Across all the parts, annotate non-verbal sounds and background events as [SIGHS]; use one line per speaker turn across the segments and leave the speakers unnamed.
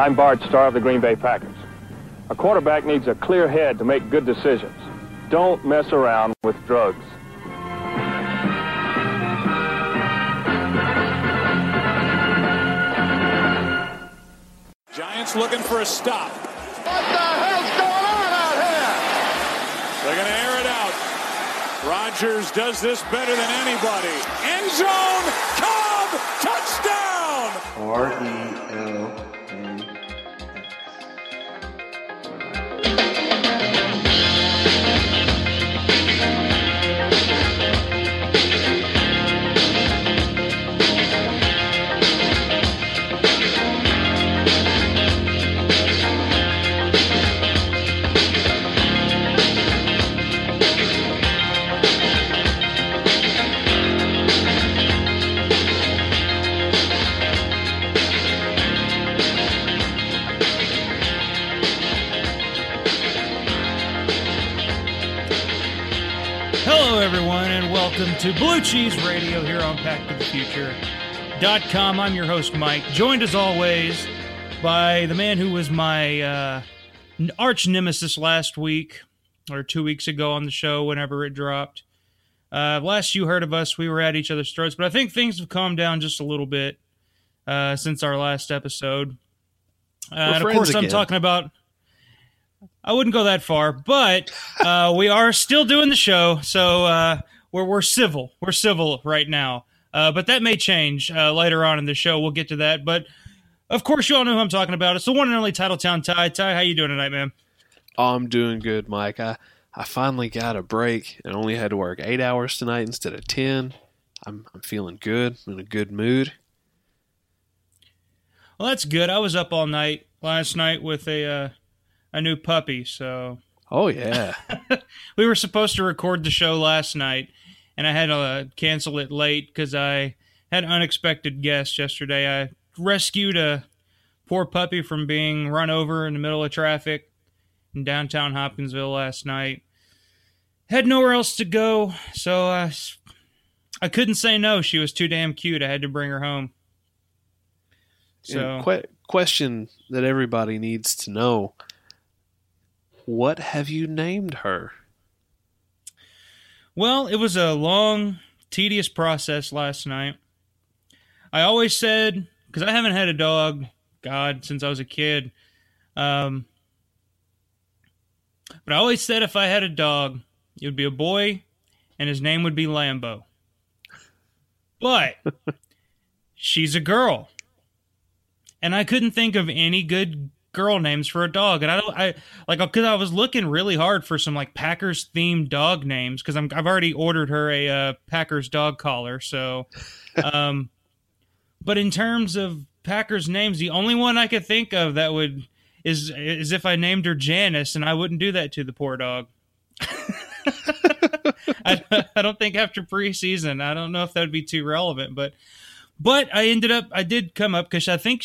I'm Bart Starr of the Green Bay Packers. A quarterback needs a clear head to make good decisions. Don't mess around with drugs.
Giants looking for a stop.
What the hell's going on out here?
They're going to air it out. Rodgers does this better than anybody. End zone, Cobb, touchdown!
R
welcome to Blue Cheese Radio here on Pack to the Future.com. I'm your host, Mike, joined as always by the man who was my uh, arch nemesis last week or two weeks ago on the show whenever it dropped. Uh, last you heard of us, we were at each other's throats, but I think things have calmed down just a little bit uh, since our last episode. Uh, and of course, I'm talking about. I wouldn't go that far, but uh, we are still doing the show, so uh, we're we're civil. We're civil right now, uh, but that may change uh, later on in the show. We'll get to that, but of course, you all know who I'm talking about. It's the one and only Titletown Ty. Ty, how you doing tonight, man?
Oh, I'm doing good, Mike. I, I finally got a break and only had to work eight hours tonight instead of ten. I'm I'm feeling good. I'm in a good mood.
Well, that's good. I was up all night last night with a uh, a new puppy, so
Oh yeah. [LAUGHS]
we were supposed to record the show last night, and I had to uh, cancel it late because I had unexpected guests yesterday. I rescued a poor puppy from being run over in the middle of traffic in downtown Hopkinsville last night. Had nowhere else to go, so I, I couldn't say no. She was too damn cute. I had to bring her home. So
que- question that everybody needs to know: What have you named her?
Well, it was a long, tedious process last night. I always said, because I haven't had a dog, God, since I was a kid. Um, but I always said if I had a dog, it would be a boy, and his name would be Lambo. But [LAUGHS] she's a girl, and I couldn't think of any good girl names for a dog. And I don't, I like, because I was looking really hard for some like Packers themed dog names because I'm I've already ordered her a uh, Packers dog collar. So, [LAUGHS] um, but in terms of Packers names, the only one I could think of that would is is if I named her Janice, and I wouldn't do that to the poor dog. [LAUGHS] I, I don't think after preseason, I don't know if that would be too relevant, but but I ended up I did come up because I think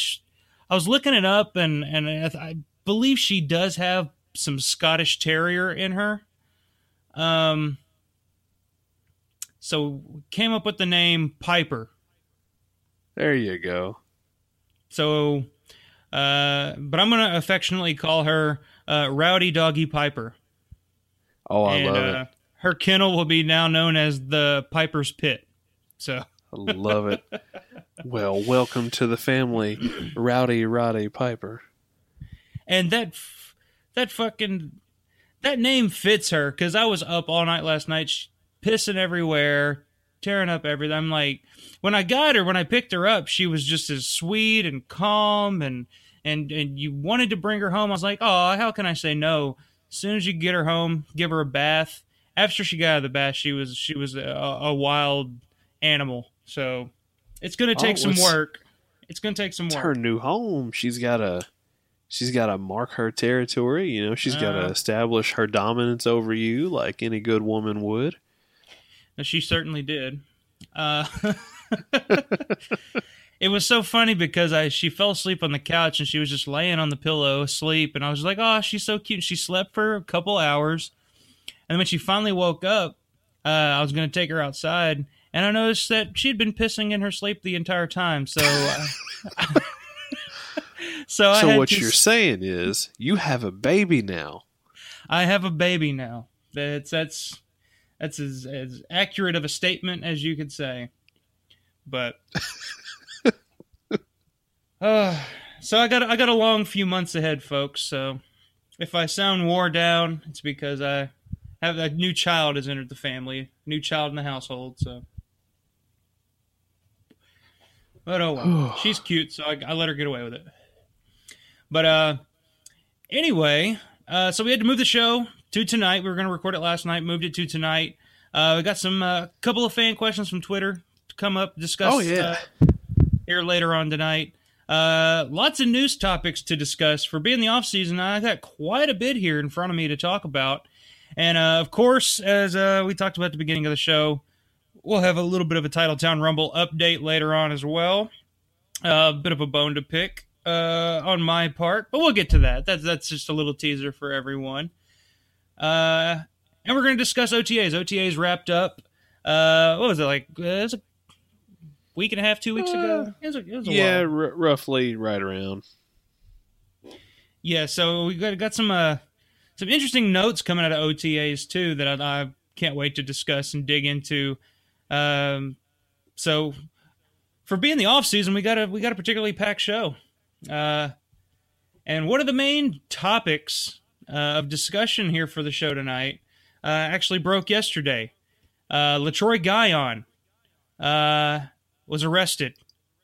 I was looking it up and and I, I believe she does have some Scottish Terrier in her. Um, so came up with the name Piper.
There you go.
So, uh, but I'm gonna affectionately call her uh, Rowdy Doggy Piper.
Oh, I
and,
love
uh, Her kennel will be now known as the Piper's Pit. So,
it. I love it. well, welcome to the family, Rowdy Roddy Piper.
and that f- that fucking that name fits her because I was up all night last night, sh- pissing everywhere, tearing up everything. I'm like, when I got her, when I picked her up, she was just as sweet and calm, and and and you wanted to bring her home. I was like, oh, how can I say no? As soon as you get her home, give her a bath. After she got out of the bath, she was she was a, a wild animal. So it's going to take
Oh,
some work. It's going to take some work.
her new home. She's got to she's got to mark her territory. You know, she's got to
Uh.
establish her dominance over you, like any good woman would.
And She certainly did. Uh, [LAUGHS] [LAUGHS] it was so funny because I she fell asleep on the couch and she was just laying on the pillow asleep, and I was like, "Oh, she's so cute." And She slept for a couple hours, and when she finally woke up, uh, I was going to take her outside, and I noticed that she had been pissing in her sleep the entire time. So, uh, [LAUGHS] so I
so what
to
you're saying is you have a baby now.
I have a baby now. That's that's that's as, as accurate of a statement as you could say. But uh, [LAUGHS] so I got I got a long few months ahead, folks. So if I sound wore down, it's because I have a new child has entered the family, new child in the household. So, but oh well, [SIGHS] she's cute, so I, I let her get away with it. But uh, anyway, uh, so we had to move the show to tonight. We were going to record it last night, moved it to tonight. Uh, we got some uh, couple of fan questions from Twitter to come up, discuss
Oh, yeah.
uh, here later on tonight. Uh, lots of news topics to discuss. For being the off season, I got quite a bit here in front of me to talk about. And uh, of course, as uh, we talked about at the beginning of the show, we'll have a little bit of a Titletown Rumble update later on as well. A bit of a bone to pick uh, on my part, but we'll get to that. That's that's just a little teaser for everyone. Uh, and we're going to discuss OTAs. OTAs wrapped up. Uh, what was it like? Uh, it was a week and a half, two weeks ago. It was a, it was a
Yeah, r- roughly right around.
Yeah, so we got got some uh some interesting notes coming out of OTAs too that I, I can't wait to discuss and dig into. Um, so for being the off season, we got a we got a particularly packed show. Uh, and one of the main topics uh, of discussion here for the show tonight uh, actually broke yesterday. Uh, Letroy Guion uh, was arrested.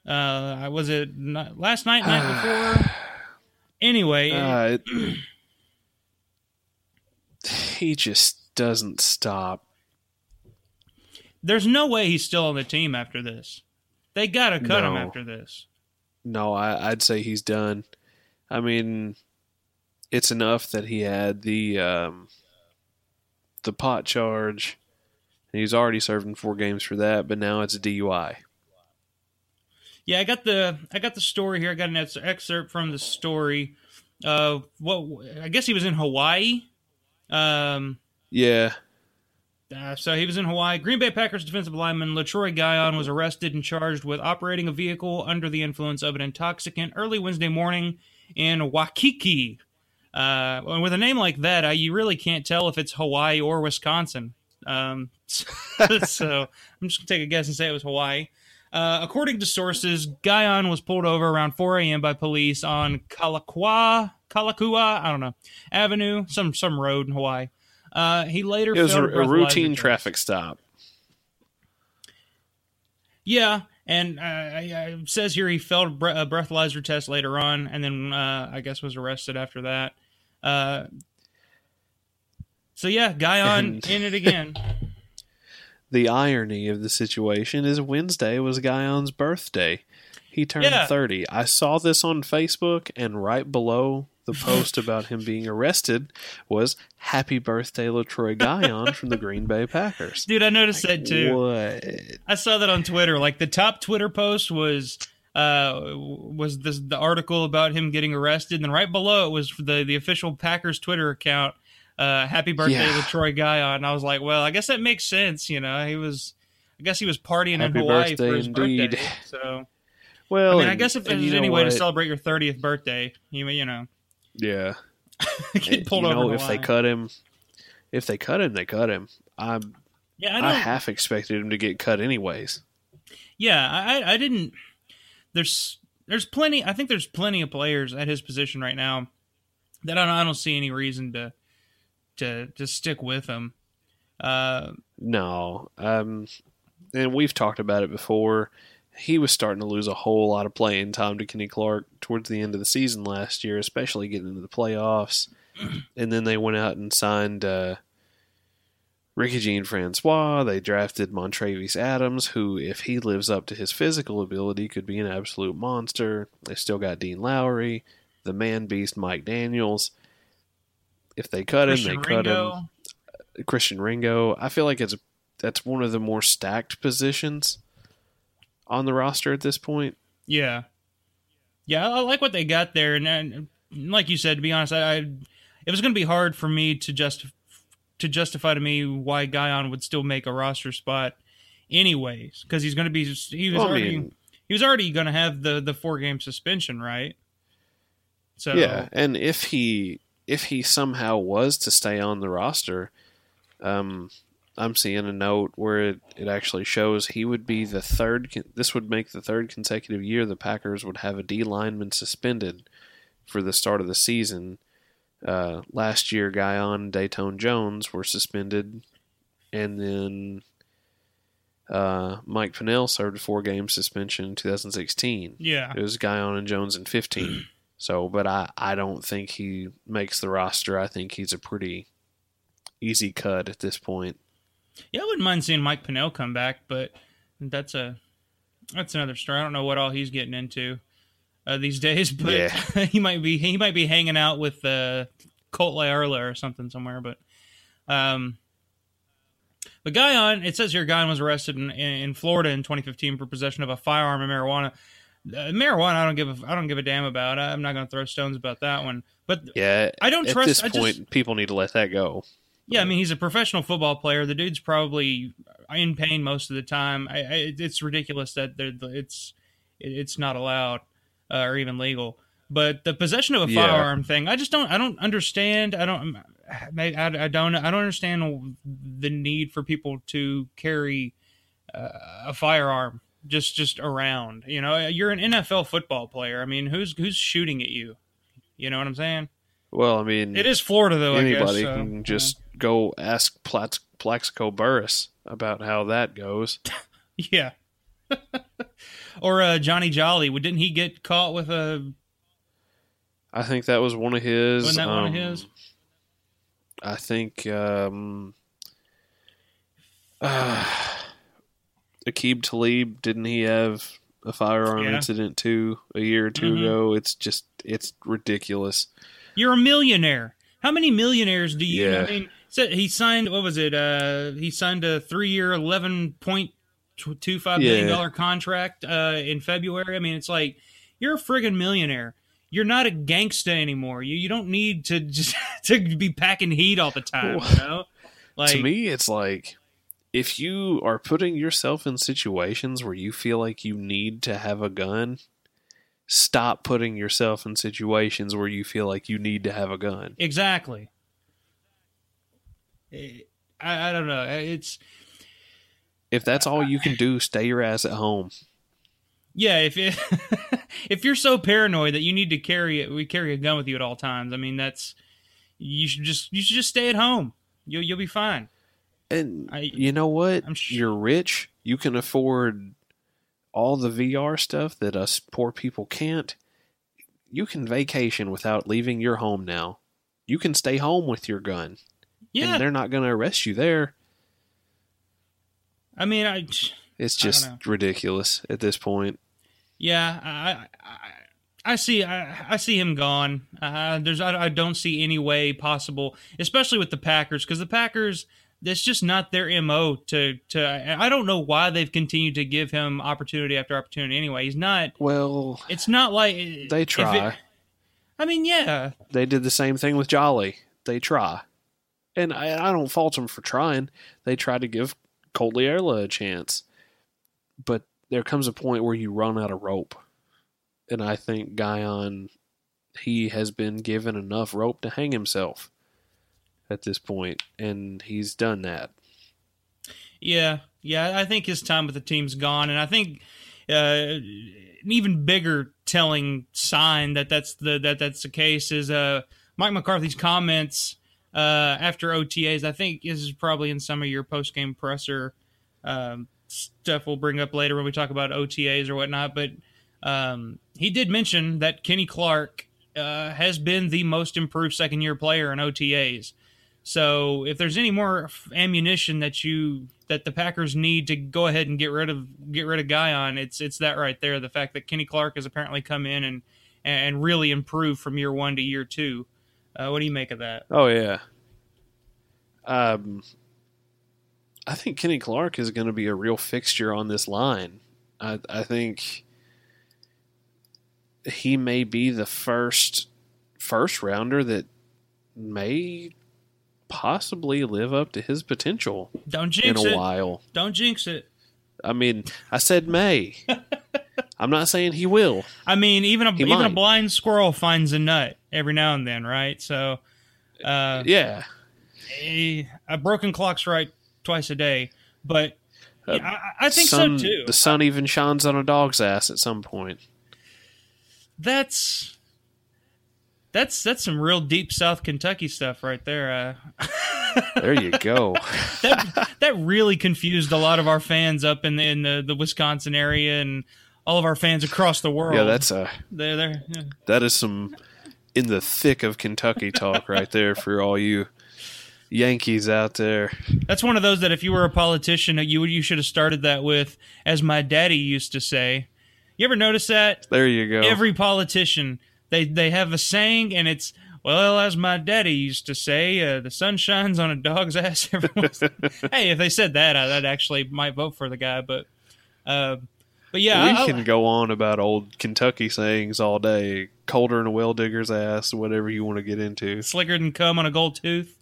Uh, I was it not, last night, night [SIGHS] before? Anyway,
Uh, it- he just doesn't stop.
There's no way he's still on the team after this. They gotta cut him after this.
No, I, I'd say he's done. I mean, it's enough that he had the um, the pot charge, he's already serving four games for that. But now it's a DUI.
Yeah, I got the I got the story here. I got an excerpt from the story. Uh, what I guess he was in Hawaii. Um,
Yeah,
uh, so he was in Hawaii. Green Bay Packers defensive lineman Letroy Guion was arrested and charged with operating a vehicle under the influence of an intoxicant early Wednesday morning in Waikiki. Uh, with a name like that, I, you really can't tell if it's Hawaii or Wisconsin. Um, [LAUGHS] so I'm just gonna take a guess and say it was Hawaii. Uh, according to sources, Guion was pulled over around 4 a.m. by police on Kalakua, Kalakua, I don't know, Avenue, some some road in Hawaii. Uh, he later
it was a, a routine
test.
traffic stop.
Yeah, and uh, says here he failed a bre- a breathalyzer test later on, and then uh, I guess was arrested after that. Uh, so yeah, Guion
And-
in it again. [LAUGHS]
The irony of the situation is Wednesday was Guion's birthday. He turned
Yeah.
30. I saw this on Facebook, and right below the post about him being arrested was "Happy Birthday, Letroy Guion" from the Green Bay Packers.
Dude, I noticed that too.
What?
I saw that on Twitter. Like the top Twitter post was uh was this the article about him getting arrested, and then right below it was the the official Packers Twitter account. Uh, happy birthday,
Yeah.
Letroy Guion. And I was like, well, I guess that makes sense. You know, he was. I guess he was partying in Hawaii
birthday
for his
indeed.
birthday. So
Well,
I mean, I guess if there's any way to celebrate your 30th birthday, you you know,
yeah, [LAUGHS]
get pulled
you
over.
know, if they cut him, if they cut him, they cut him. I'm,
yeah, I
I, half expected him to get cut anyways.
yeah, I I- I didn't. There's there's plenty. I think there's plenty of players at his position right now that I don't, I don't see any reason to to to stick with him. Uh,
No, um, and we've talked about it before. He was starting to lose a whole lot of playing time to Kenny Clark towards the end of the season last year, especially getting into the playoffs. [CLEARS THROAT] and then they went out and signed uh, Ricky Jean Francois. They drafted Montravius Adams, who, if he lives up to his physical ability, could be an absolute monster. They still got Dean Lowry, the man beast Mike Daniels. If they cut
Christian
him, they cut him. Christian Ringo. I feel like it's that's one of the more stacked positions on the roster at this point.
Yeah, yeah, I like what they got there, and, and like you said, to be honest, I, I it was going to be hard for me to just to justify to me why Guion would still make a roster spot, anyways, because he's going to be he was
Well, I
already
mean-
he was already going to have the the four game suspension, right? So
Yeah, and if he if he somehow was to stay on the roster, um, I'm seeing a note where it, it actually shows he would be the third. This would make the third consecutive year the Packers would have a D lineman suspended for the start of the season. Uh, last year, Guion and Datone Jones were suspended, and then uh, Mike Pennel served a four game suspension in 2016.
yeah,
It was Guion and Jones in 15. [CLEARS THROAT] So, but I, I don't think he makes the roster. I think he's a pretty easy cut at this point.
Yeah, I wouldn't mind seeing Mike Pennel come back, but that's a that's another story. I don't know what all he's getting into uh, these days, [LAUGHS] but
Yeah. [LAUGHS]
he might be he might be hanging out with uh, Colt Lyerla or something somewhere. But um, but Guion, it says here Guion was arrested in, in Florida in 2015 for possession of a firearm and marijuana. Uh, marijuana, I don't give a I don't give a damn about. I'm not going to throw stones about that one. But
Yeah,
I don't
at
trust-
this
I just-
point. people need to let that go.
Yeah, I mean he's a professional football player. The dude's probably in pain most of the time. I, I, it's ridiculous that it's it's not allowed uh, or even legal. But the possession of a
Yeah.
firearm thing, I just don't I don't understand. I don't I, I don't I don't understand the need for people to carry uh, a firearm just just around. You know, you're an NFL football player. I mean, who's who's shooting at you? You know what I'm saying?
Well, I mean,
It is Florida though. I guess,
anybody
so,
can
yeah.
Go ask Plax- Plaxico Burress about how that goes. [LAUGHS]
Yeah. [LAUGHS] or uh, Johnny Jolly. Didn't he get caught with a?
I think that was one of his.
Wasn't that one of
um,
his?
I think um, [SIGHS] uh, Aqib Talib didn't he have a firearm
Yeah.
incident too a year or 2
Mhm.
ago? It's just it's ridiculous.
You're a millionaire. How many millionaires do you?
Yeah.
I mean, so he signed. What was it? Uh, he signed a three-year, eleven point two five million
Yeah.
contract uh, in February. I mean, it's like you're a friggin' millionaire. You're not a gangsta anymore. You you don't need to just [LAUGHS] to be packing heat all the time. You know, like
to me, it's like if you are putting yourself in situations where you feel like you need to have a gun, stop putting yourself in situations where you feel like you need to have a gun.
Exactly. I, I don't know. It's
If that's all you can do, stay your ass at home.
yeah. If it, [LAUGHS] if you're so paranoid that you need to carry it, we carry a gun with you at all times. I mean, that's you should just you should just stay at home. You'll you'll be fine.
And
I-
you know what?
I'm sh-
You're rich. You can afford all the VR stuff that us poor people can't. You can vacation without leaving your home now. You can stay home with your gun.
Yeah.
And they're not going to arrest you there.
I mean, I
It's just
know.
ridiculous at this point.
yeah. I I, I see I, I see him gone. Uh, there's I, I don't see any way possible, especially with the Packers, because the Packers. That's just not their mo. To to I I don't know why they've continued to give him opportunity after opportunity. Anyway, he's not.
Well,
It's not like
they try.
it- I mean, yeah,
they did the same thing with Jolly. They try. And I, I don't fault them for trying. They try to give Colt Lyerla a chance. But there comes a point where you run out of rope. And I think Guion, he has been given enough rope to hang himself at this point, and he's done that.
yeah, yeah. I think his time with the team's gone, and I think uh, an even bigger telling sign that that's the that that's the case is uh, Mike McCarthy's comments uh, after OTAs. I think this is probably in some of your post game presser um, stuff we'll bring up later when we talk about OTAs or whatnot. But um, he did mention that Kenny Clark uh, has been the most improved second year player in OTAs. So if there's any more ammunition that you that the Packers need to go ahead and get rid of get rid of Guion, it's it's that right there. The fact that Kenny Clark has apparently come in and and really improved from year one to year two. Uh, what do you make of that?
Oh yeah. Um, I think Kenny Clark is going to be a real fixture on this line. I, I think he may be the first first rounder that may possibly live up to his potential
Don't jinx
in a
it.
while.
Don't jinx it.
I mean, I said may. [LAUGHS] I'm not saying he will.
I mean, even a
He
even a blind squirrel finds a nut every now and then, right? So, uh,
Yeah.
a, a broken clock's right twice a day, but
Uh,
yeah, I, I think
sun,
so too.
The sun even shines on a dog's ass at some point.
That's that's that's some real deep South Kentucky stuff right there. Uh, [LAUGHS]
There you go.
that that really confused a lot of our fans up in the, in the, the Wisconsin area and all of our fans across the world.
yeah, that's a
they're there. Yeah.
that is some in the thick of Kentucky talk right there for all you Yankees out there.
That's one of those that if you were a politician, you you should have started that with, as my daddy used to say. You ever notice that?
There you go.
Every politician they they have a saying, and it's well, as my daddy used to say, uh, the sun shines on a dog's [LAUGHS] ass. hey, if they said that, I, that actually might vote for the guy. But uh, but yeah,
we
I- I-
can go on about old Kentucky sayings all day. Colder than a well digger's ass, whatever you want to get into.
slicker than cum on a gold tooth.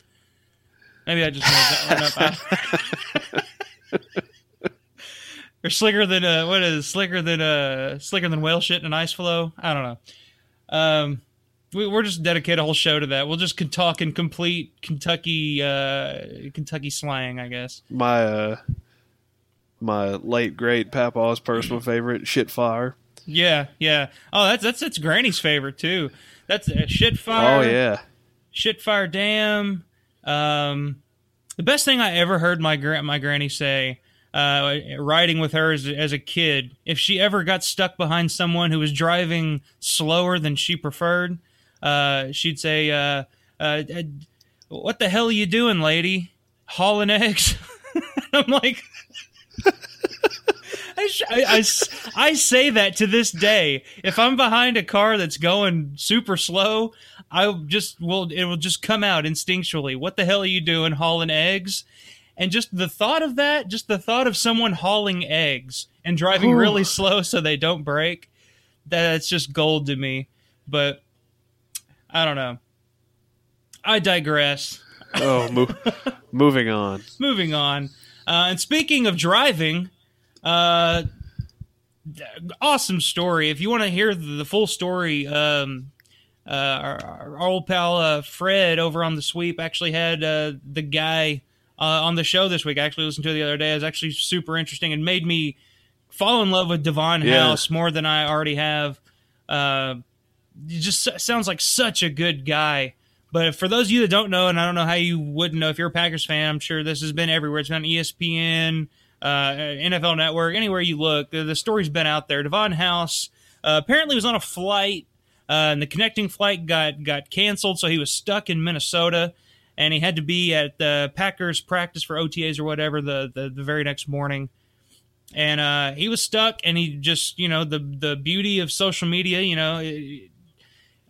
Maybe I just made that one up. [LAUGHS] Or slicker than uh, what is slicker than uh, slicker than whale shit in an ice floe. I don't know. Um, we, we're just dedicate a whole show to that. We'll just can talk in complete Kentucky uh, Kentucky slang, I guess.
My uh, my late great Papa's personal favorite, shit fire.
Yeah, yeah. Oh, that's that's that's Granny's favorite too. That's uh, shit fire.
Oh yeah.
Shitfire Dam. Um, the best thing I ever heard my gra- my granny say, uh, riding with her as, as a kid, if she ever got stuck behind someone who was driving slower than she preferred, uh, she'd say, uh, uh, uh, "What the hell are you doing, lady? Hauling eggs?" [LAUGHS] I'm like. I, I- I say that to this day. If I'm behind a car that's going super slow, I just will it will just come out instinctually. What the hell are you doing hauling eggs? And just the thought of that, just the thought of someone hauling eggs and driving really slow so they don't break, that's just gold to me. But I don't know. I digress.
Oh, mo- [LAUGHS] moving on.
Moving on. Uh, and speaking of driving, uh, awesome story. If you want to hear the, full story, um, uh, our, our old pal uh, Fred over on the sweep actually had uh, the guy uh, on the show this week. I actually listened to it the other day. It was actually super interesting and made me fall in love with Devon
Yeah.
House more than I already have. Uh, just sounds like such a good guy. But for those of you that don't know, and I don't know how you wouldn't know if you're a Packers fan, I'm sure this has been everywhere. It's been on ESPN, uh, NFL Network, anywhere you look. The, the story's been out there. Devon House uh, apparently was on a flight, uh, and the connecting flight got got canceled, so he was stuck in Minnesota, and he had to be at the Packers practice for OTAs or whatever the the, the very next morning and uh, he was stuck and he just you know the the beauty of social media you know it-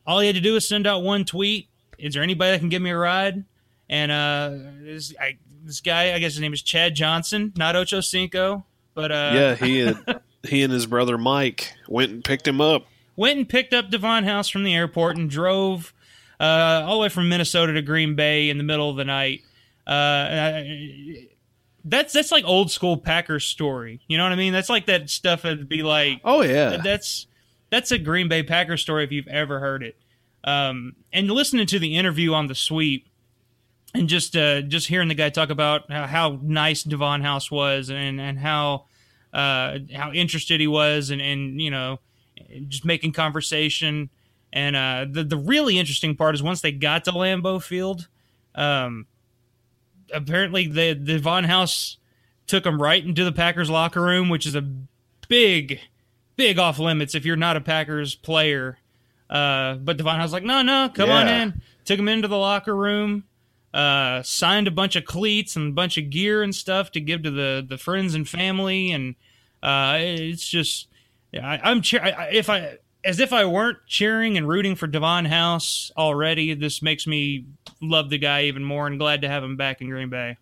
all he had to do was send out one tweet is there anybody that can give me a ride and uh this, I, this guy i guess his name is chad johnson not ocho cinco but uh
yeah, he [LAUGHS] had, he and his brother Mike went and picked him up.
went and picked up Devon House from the airport and drove uh, all the way from Minnesota to Green Bay in the middle of the night. Uh, I- that's that's like old school Packers story. You know what I mean? That's like that stuff that'd be like,
Oh yeah.
that's that's a Green Bay Packers story if you've ever heard it. Um, and listening to the interview on the sweep, and just uh, just hearing the guy talk about how, how nice Devon House was, and and how uh, how interested he was, and and you know, just making conversation. And uh, the the really interesting part is once they got to Lambeau Field, um, apparently the the Devon House took him right into the Packers locker room, which is a big, big off limits if you're not a Packers player. Uh, but Devon House was like, no, no, come on in. Took him into the locker room, uh, signed a bunch of cleats and a bunch of gear and stuff to give to the, the friends and family. And uh, it's just, I, I'm cheer- if I as if I weren't cheering and rooting for Devon House already. This makes me love the guy even more and glad to have him back in Green Bay.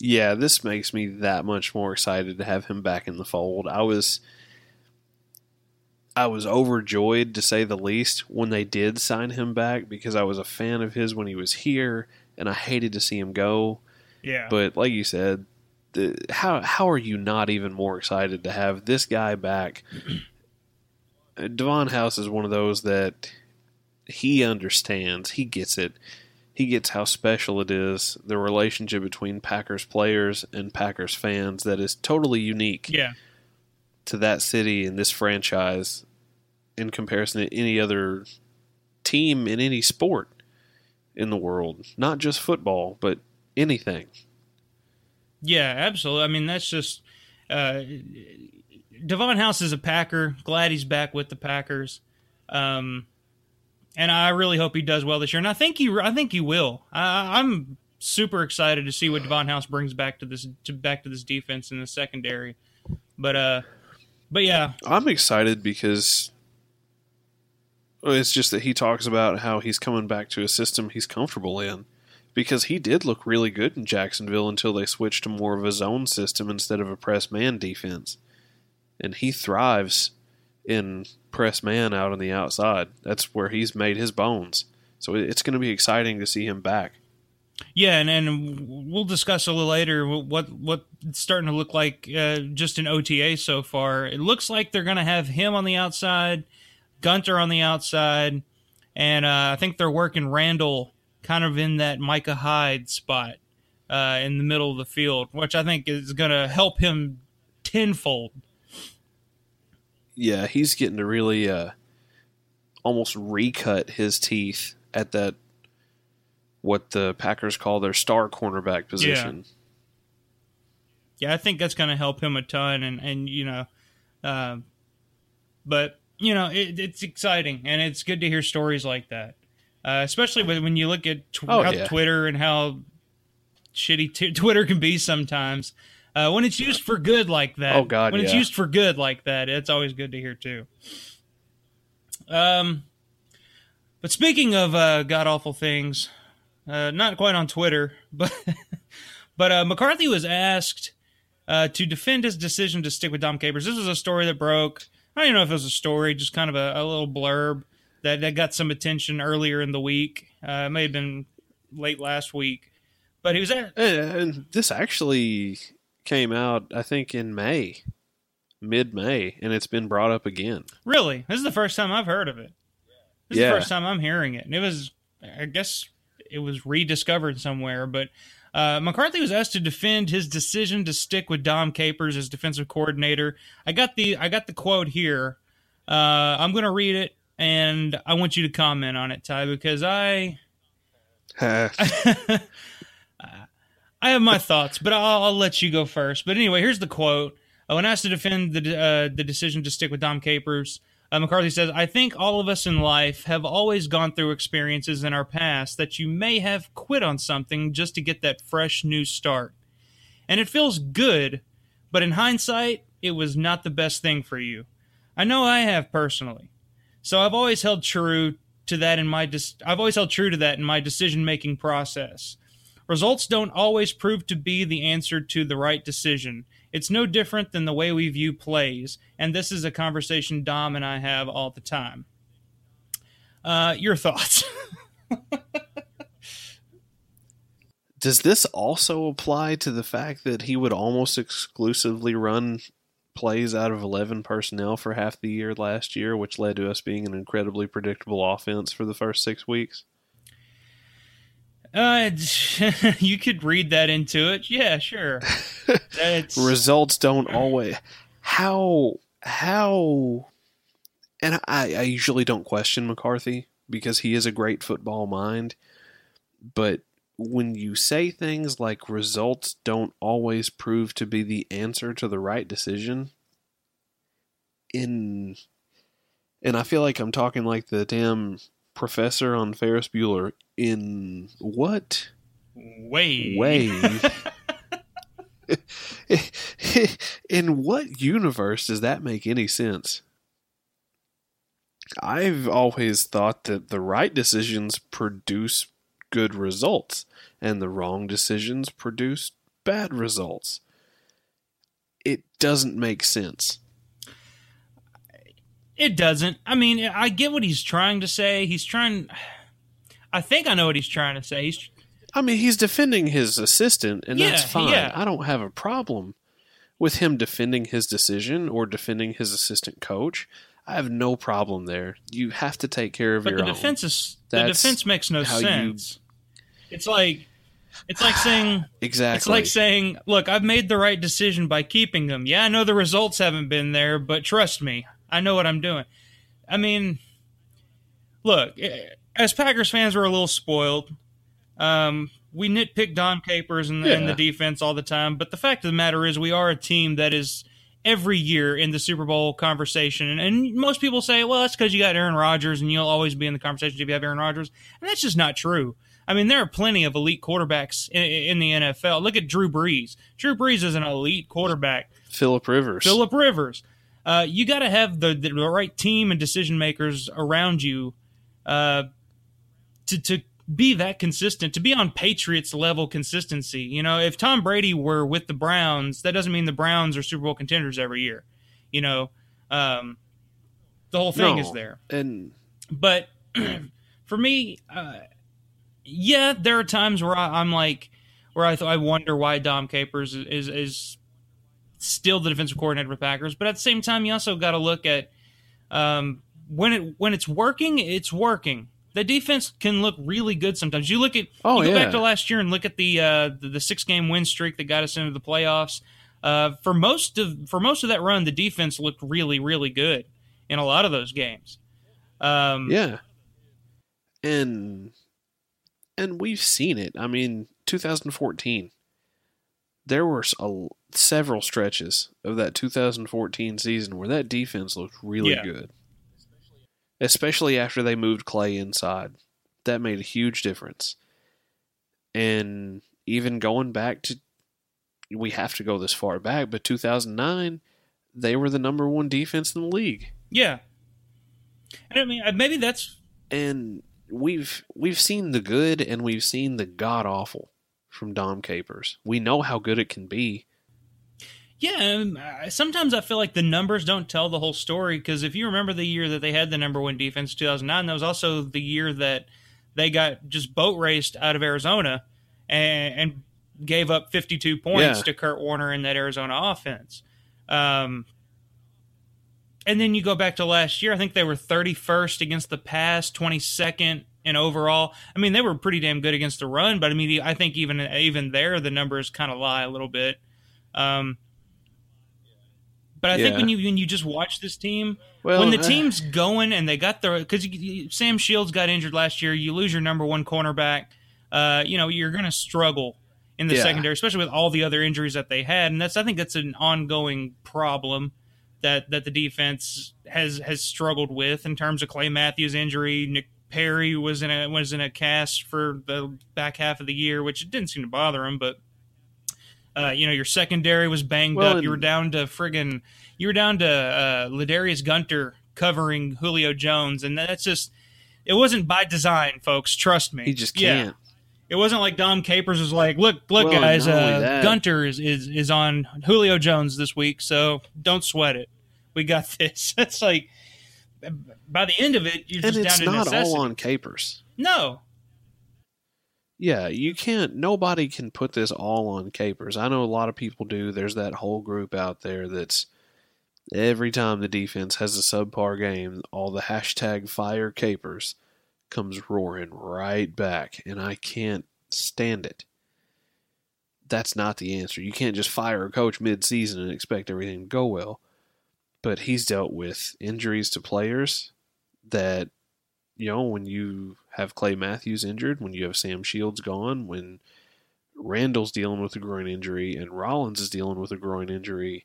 Yeah, this makes me that much more excited to have him back in the fold. I was I was overjoyed to say the least when they did sign him back because I was a fan of his when he was here and I hated to see him go.
Yeah,
But like you said, the, how how are you not even more excited to have this guy back? [CLEARS THROAT] Uh, Devon House is one of those that he understands. He gets it. He gets how special it is. The relationship between Packers players and Packers fans that is totally unique
yeah,
to that city and this franchise in comparison to any other team in any sport in the world. Not just football, but anything.
yeah, absolutely. I mean, that's just uh, Devon House is a Packer. Glad he's back with the Packers. Um, and I really hope he does well this year. And I think he, I think he will. I, I'm super excited to see what Devon House brings back to this, to back to this defense in the secondary. But uh, but yeah,
I'm excited because it's just that he talks about how he's coming back to a system he's comfortable in. Because he did look really good in Jacksonville until they switched to more of a zone system instead of a press man defense. And he thrives in press man out on the outside. That's where he's made his bones. So it's going to be exciting to see him back.
Yeah, and, and we'll discuss a little later what what it's starting to look like uh, just in OTA so far. It looks like they're going to have him on the outside, Gunter on the outside, and uh, I think they're working Randall kind of in that Micah Hyde spot uh, in the middle of the field, which I think is going to help him tenfold.
Yeah, he's getting to really uh, almost recut his teeth at that what the Packers call their star cornerback position.
yeah, I think that's going to help him a ton, and and you know, uh, but you know, it, it's exciting, and it's good to hear stories like that, uh, especially when when you look at tw-
Oh,
how
yeah.
Twitter and how shitty t- [LAUGHS] Twitter can be sometimes. Uh, when it's used for good like that,
Oh, God,
when it's used for good like that, it's always good to hear too. Um, but speaking of uh, god awful things, uh, not quite on Twitter, [LAUGHS] but but uh, McCarthy was asked uh, to defend his decision to stick with Dom Capers. This was a story that broke. I don't even know if it was a story, just kind of a, a little blurb that, that got some attention earlier in the week. Uh, it may have been late last week, but he was at.
And this actually came out, I think, in May, mid May, and it's been brought up again.
Really, this is the first time I've heard of it. This is the first time I'm hearing it, and it was, I guess, it was rediscovered somewhere. But uh, McCarthy was asked to defend his decision to stick with Dom Capers as defensive coordinator. I got the I got the quote here. Uh, I'm going to read it, and I want you to comment on it, Ty, because I [LAUGHS] I have my thoughts, but I'll, I'll let you go first. But anyway, here's the quote. When asked to defend the uh, the decision to stick with Dom Capers, uh, McCarthy says, "I think all of us in life have always gone through experiences in our past that you may have quit on something just to get that fresh new start, and it feels good, but in hindsight, it was not the best thing for you. I know I have personally, so I've always held true to that in my dis- I've always held true to that in my decision making process." Results don't always prove to be the answer to the right decision. It's no different than the way we view plays, and this is a conversation Dom and I have all the time. Uh, your thoughts? [LAUGHS]
Does this also apply to the fact that he would almost exclusively run plays out of 11 personnel for half the year last year, which led to us being an incredibly predictable offense for the first six weeks?
Uh, [LAUGHS] you could read that into it. Yeah, sure. [LAUGHS]
Results don't always. How. How. And I, I usually don't question McCarthy because he is a great football mind. But when you say things like results don't always prove to be the answer to the right decision, in and I feel like I'm talking like the damn professor on Ferris Bueller. In what
Way.
way? [LAUGHS] in what universe does that make any sense? I've always thought that the right decisions produce good results and the wrong decisions produce bad results. It doesn't make sense.
It doesn't. I mean, I get what he's trying to say. He's trying. I think I know what he's trying to say. He's
I mean, he's defending his assistant, and that's fine.
yeah.
I don't have a problem with him defending his decision or defending his assistant coach. I have no problem there. You have to take care of
but
your
the
own.
defense is the defense makes no
how you-
sense. It's like it's like [SIGHS] saying
exactly.
it's like saying, "Look, I've made the right decision by keeping them. Yeah, I know the results haven't been there, but trust me, I know what I'm doing." I mean, look, eh, as Packers fans, we're a little spoiled. Um, we nitpick Dom Capers and, and the defense all the time, but the fact of the matter is, we are a team that is every year in the Super Bowl conversation. And, and most people say, well, that's because you got Aaron Rodgers and you'll always be in the conversation if you have Aaron Rodgers. And that's just not true. I mean, there are plenty of elite quarterbacks in, in the NFL. Look at Drew Brees. Drew Brees is an elite quarterback.
Philip Rivers.
Philip Rivers. Uh, you got to have the, the right team and decision makers around you uh, to to be that consistent, to be on Patriots level consistency. You know, if Tom Brady were with the Browns, that doesn't mean the Browns are Super Bowl contenders every year. You know, um, the whole thing
No.
is there.
and
But [CLEARS THROAT] for me, uh, yeah, there are times where I, I'm like, where I, th- I wonder why Dom Capers is, is is still the defensive coordinator with Packers. But at the same time, you also got to look at um, when it when it's working, it's working. The defense can look really good sometimes. You look at
Oh,
you go
yeah.
back to last year and look at the uh, the, the six game win streak that got us into the playoffs. Uh, for most of for most of that run, the defense looked really really good in a lot of those games. Um,
yeah, and and we've seen it. I mean, 2014. There were a, several stretches of that 2014 season where that defense looked really
Yeah.
good, especially after they moved Clay inside. That made a huge difference. And even going back to, we have to go this far back, but 2009, they were the number one defense in the league.
Yeah. And I mean, uh, maybe that's
and we've we've seen the good and we've seen the god awful from Dom Capers. We know how good it can be.
yeah. uh, Sometimes I feel like the numbers don't tell the whole story because if you remember the year that they had the number one defense, two thousand nine, that was also the year that they got just boat raced out of Arizona and, and gave up fifty two points
Yeah.
to Kurt Warner in that Arizona offense. Um, and then you go back to last year. I think they were 31st against the pass, 22nd in overall. I mean, they were pretty damn good against the run, but I mean, I think even even there, the numbers kind of lie a little bit. Um, but I think when you when you just watch this team,
Well,
when the
uh,
team's going and they got their because Sam Shields got injured last year, you lose your number one cornerback. Uh, you know, you're going to struggle in the
Yeah.
secondary, especially with all the other injuries that they had, and that's I think that's an ongoing problem that that the defense has has struggled with in terms of Clay Matthews' injury. Nick Perry was in a was in a cast for the back half of the year, which it didn't seem to bother him, but. Uh, you know, your secondary was banged
Well,
up. You were down to friggin' you were down to uh, Ladarius Gunter covering Julio Jones, and that's just it wasn't by design, folks. Trust me.
he just can't.
It wasn't like Dom Capers was like, look, look,
Well,
guys, uh, Gunter is, is is on Julio Jones this week, so don't sweat it. We got [LAUGHS] this. It's like by the end of it, you're
And
just
it's
down to
not
necessity.
all on Capers.
No,
Yeah, you can't. Nobody can put this all on Capers. I know a lot of people do. There's that whole group out there that's every time the defense has a subpar game, all the hashtag fire Capers comes roaring right back, and I can't stand it. That's not the answer. You can't just fire a coach mid-season and expect everything to go well. But he's dealt with injuries to players that you know, when you have Clay Matthews injured, when you have Sam Shields gone, when Randall's dealing with a groin injury and Rollins is dealing with a groin injury,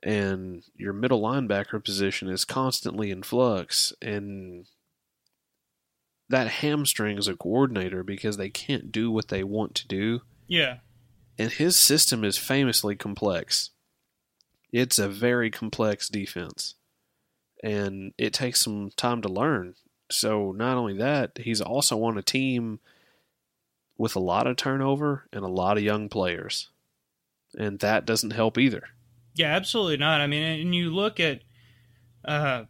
and your middle linebacker position is constantly in flux, and that hamstrings a coordinator because they can't do what they want to do.
Yeah.
And his system is famously complex. It's a very complex defense. And it takes some time to learn. So, not only that, he's also on a team with a lot of turnover and a lot of young players. And that doesn't help either.
Yeah, absolutely not. I mean, and you look at, uh,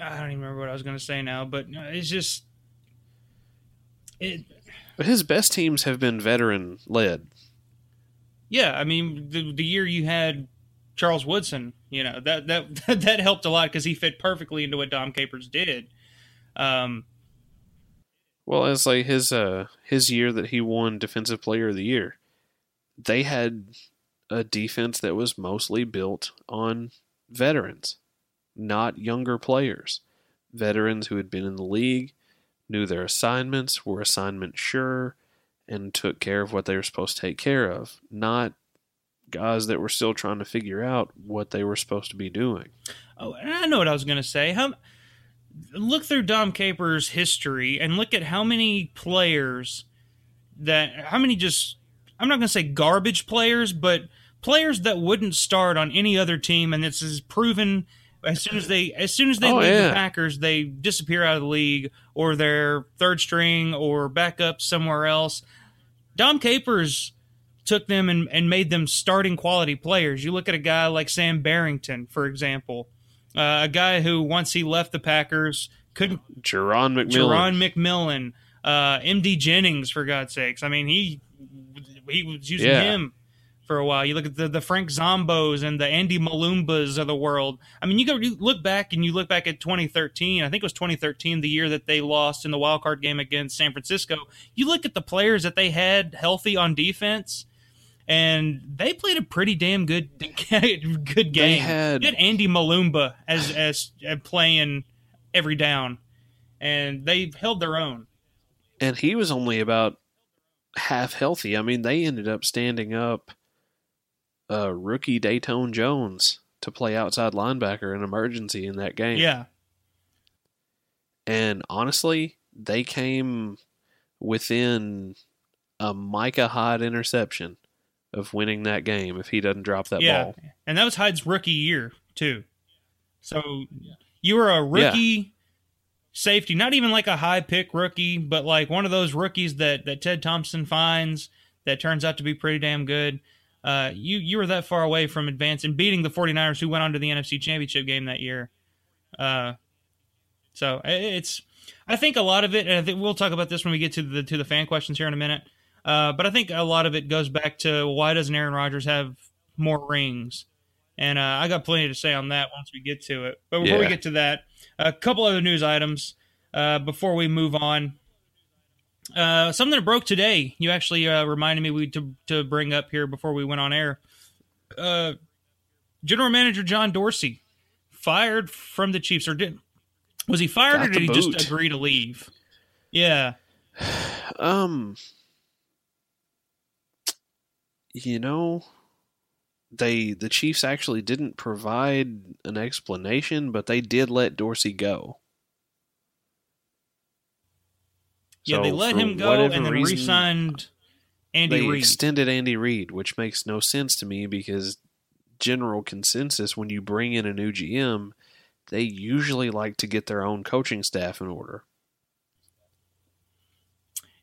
I don't even remember what I was going to say now, but it's just it.
But his best teams have been veteran led.
Yeah, I mean, the the year you had Charles Woodson, you know that that [LAUGHS] that helped a lot because he fit perfectly into what Dom Capers did. Um,
well, it's like his uh his year that he won Defensive Player of the Year. They had a defense that was mostly built on veterans, not younger players. Veterans who had been in the league, knew their assignments, were assignment sure, and took care of what they were supposed to take care of, not guys that were still trying to figure out what they were supposed to be doing.
Oh, and I know what I was going to say. How look through Dom Capers' history and look at how many players that how many just I'm not going to say garbage players, but players that wouldn't start on any other team, and this is proven. As soon as they as soon as they
Oh,
leave
yeah.
the Packers, they disappear out of the league, or they're third string, or back up somewhere else. Dom Capers took them and, and made them starting quality players. You look at a guy like Sam Barrington, for example, uh, a guy who once he left the Packers couldn't
Jerron McMillan.
Jerron McMillan, uh, MD Jennings, for God's sakes. I mean, he he was using
Yeah.
him for a while. You look at the, the Frank Zombos and the Andy Mulumbas of the world. I mean, you go you look back and you look back at 2013. I think it was 2013, the year that they lost in the wild card game against San Francisco. You look at the players that they had healthy on defense. And they played a pretty damn good [LAUGHS] good game.
had-
You had Andy Mulumba as as playing every down, and they held their own.
and he was only about half healthy. I mean, they ended up standing up uh, rookie Datone Jones to play outside linebacker in emergency in that game.
Yeah,
And honestly, they came within a Micah Hyde interception of winning that game if he doesn't drop that
yeah,
ball.
and that was Hyde's rookie year too. So you were a rookie safety, not even like a high pick rookie, but like one of those rookies that that Ted Thompson finds that turns out to be pretty damn good. Uh, you you were that far away from advancing, beating the 49ers who went on to the NFC Championship game that year. Uh, so it's I think a lot of it, and I think we'll talk about this when we get to the to the fan questions here in a minute. Uh, but I think a lot of it goes back to why doesn't Aaron Rodgers have more rings? And uh, I got plenty to say on that once we get to it. But before we get to that, a couple other news items uh, before we move on. Uh, something that broke today. You actually uh, reminded me we to to bring up here before we went on air. Uh, General Manager John Dorsey fired from the Chiefs, or did was he fired,
Got
or did he
the
just agree to leave? Yeah, [SIGHS]
Um, you know, they the Chiefs actually didn't provide an explanation, but they did let Dorsey go.
Yeah, they let him go and then
reason,
re-signed Andy
they
Reid.
extended Andy Reid, which makes no sense to me because general consensus when you bring in a new GM, they usually like to get their own coaching staff in order.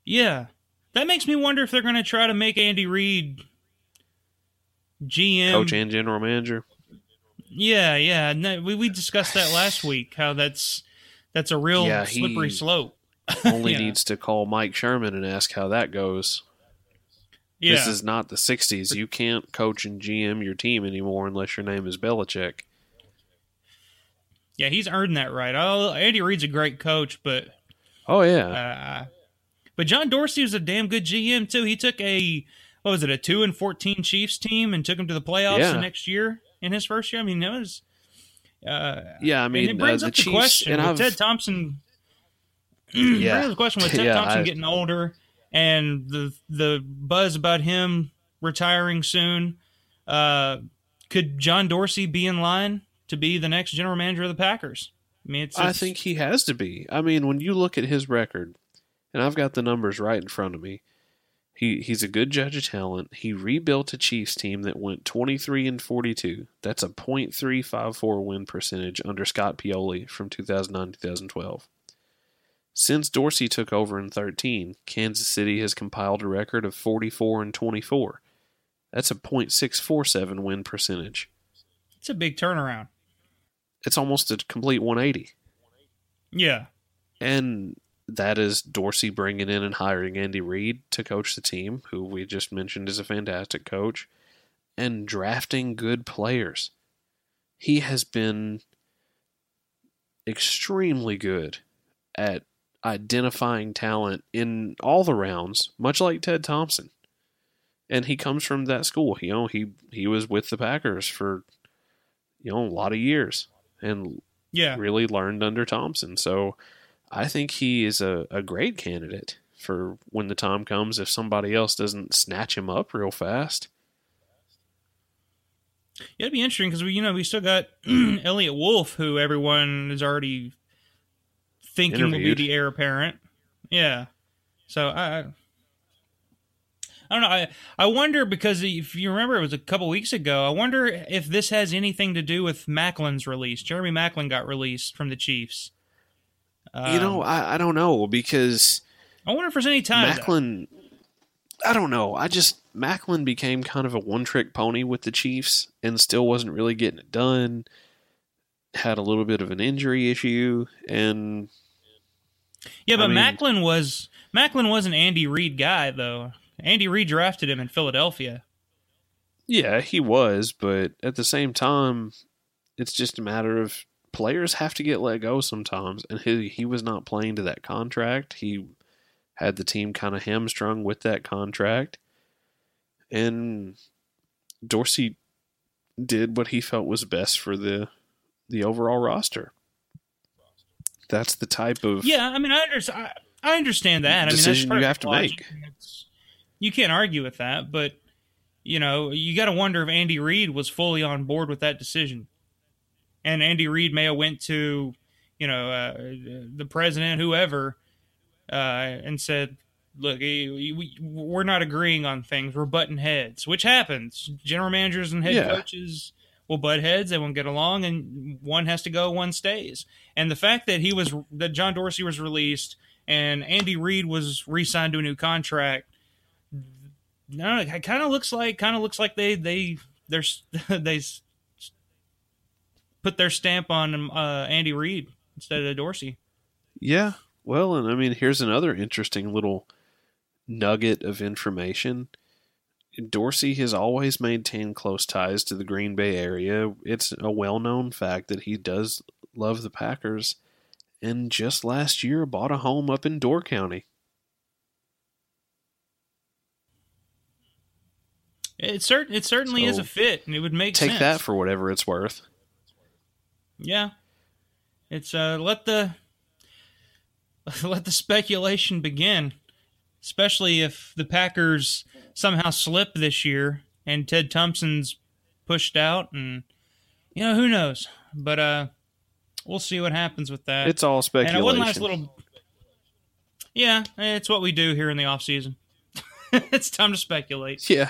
Yeah. That makes me wonder if they're going to try to make Andy Reid GM.
Coach and general manager.
Yeah, yeah. We we discussed that last week. How that's that's a real
Yeah, he-
slippery slope. [LAUGHS]
Only
Yeah.
needs to call Mike Sherman and ask how that goes.
Yeah,
This is not the 60s. You can't coach and GM your team anymore unless your name is Belichick.
yeah. He's earned that right. Oh, Andy Reid's a great coach, but
Oh, yeah.
uh, but John Dorsey was a damn good GM too. He took a what was it a two and fourteen Chiefs team and took them to the playoffs
Yeah.
the next year in his first year. I mean, that was Uh,
Yeah, I mean,
it brings
uh,
up
the
the
Chiefs,
question Ted Thompson.
Yeah.
brings up the question with [LAUGHS] Ted
Yeah,
Thompson
I-
getting older and the the buzz about him retiring soon. Uh, could John Dorsey be in line to be the next general manager of the Packers? I mean, it's,
I think he has to be. I mean, when you look at his record, and I've got the numbers right in front of me, he he's a good judge of talent. He rebuilt a Chiefs team that went 23 and 42. That's a .354 win percentage under Scott Pioli from 2009 2012. Since Dorsey took over in 13, Kansas City has compiled a record of 44 and 24. That's a .647 win percentage.
it's a big turnaround.
It's almost a complete 180.
Yeah,
And that is Dorsey bringing in and hiring Andy Reid to coach the team, who we just mentioned is a fantastic coach, and drafting good players. He has been extremely good at identifying talent in all the rounds, much like Ted Thompson. And he comes from that school. You know, he he was with the Packers for you know a lot of years and
yeah.
really learned under Thompson. So I think he is a, a great candidate for when the time comes if somebody else doesn't snatch him up real fast.
Yeah, it'd be interesting because we, you know, we still got [CLEARS THROAT] Eliot Wolf, who everyone is already thinking will be the heir apparent. Yeah, so I, I don't know. I I wonder because if you remember, it was a couple weeks ago. I wonder if this has anything to do with Maclin's release. Jeremy Maclin got released from the Chiefs.
you know,
Um,
I, I don't know because
I wonder if there's any time.
Maclin. I don't know. I just Maclin became kind of a one trick pony with the Chiefs and still wasn't really getting it done. Had a little bit of an injury issue and
Yeah, but
I mean-
Maclin was Maclin was an Andy Reid guy though. Andy Reid drafted him in Philadelphia.
Yeah, he was, but at the same time, it's just a matter of players have to get let go sometimes, and he he was not playing to that contract. He had the team kind of hamstrung with that contract, and Dorsey did what he felt was best for the the overall roster. That's the type of
Yeah, I mean, I understand. I, I understand that. I mean, that's part
you have to
logic,
make.
You can't argue with that, but you know, you got to wonder if Andy Reid was fully on board with that decision, and Andy Reid may have went to, you know, uh, the president, whoever, uh, and said, "Look, eh, we, we're not agreeing on things. We're butting heads, which happens. General managers and head
Yeah.
coaches." Will butt heads. They won't get along, and one has to go, one stays. And the fact that he was that John Dorsey was released and Andy Reid was re-signed to a new contract, no, it kind of looks like kind of looks like they they they're [LAUGHS] they put their stamp on uh, Andy Reid instead of Dorsey.
Yeah. Well, and I mean, here's another interesting little nugget of information. Dorsey has always maintained close ties to the Green Bay area. It's a well known fact that he does love the Packers, and just last year bought a home up in Door County.
It certain it certainly is a fit, and it would make
Take
sense.
that for whatever it's worth.
Yeah. It's uh let the [LAUGHS] let the speculation begin. Especially if the Packers somehow slip this year and Ted Thompson's pushed out and you know, who knows. But uh we'll see what happens with that.
It's all speculation.
it one last little Yeah, it's what we do here in the off season. [LAUGHS] it's time to speculate.
yeah.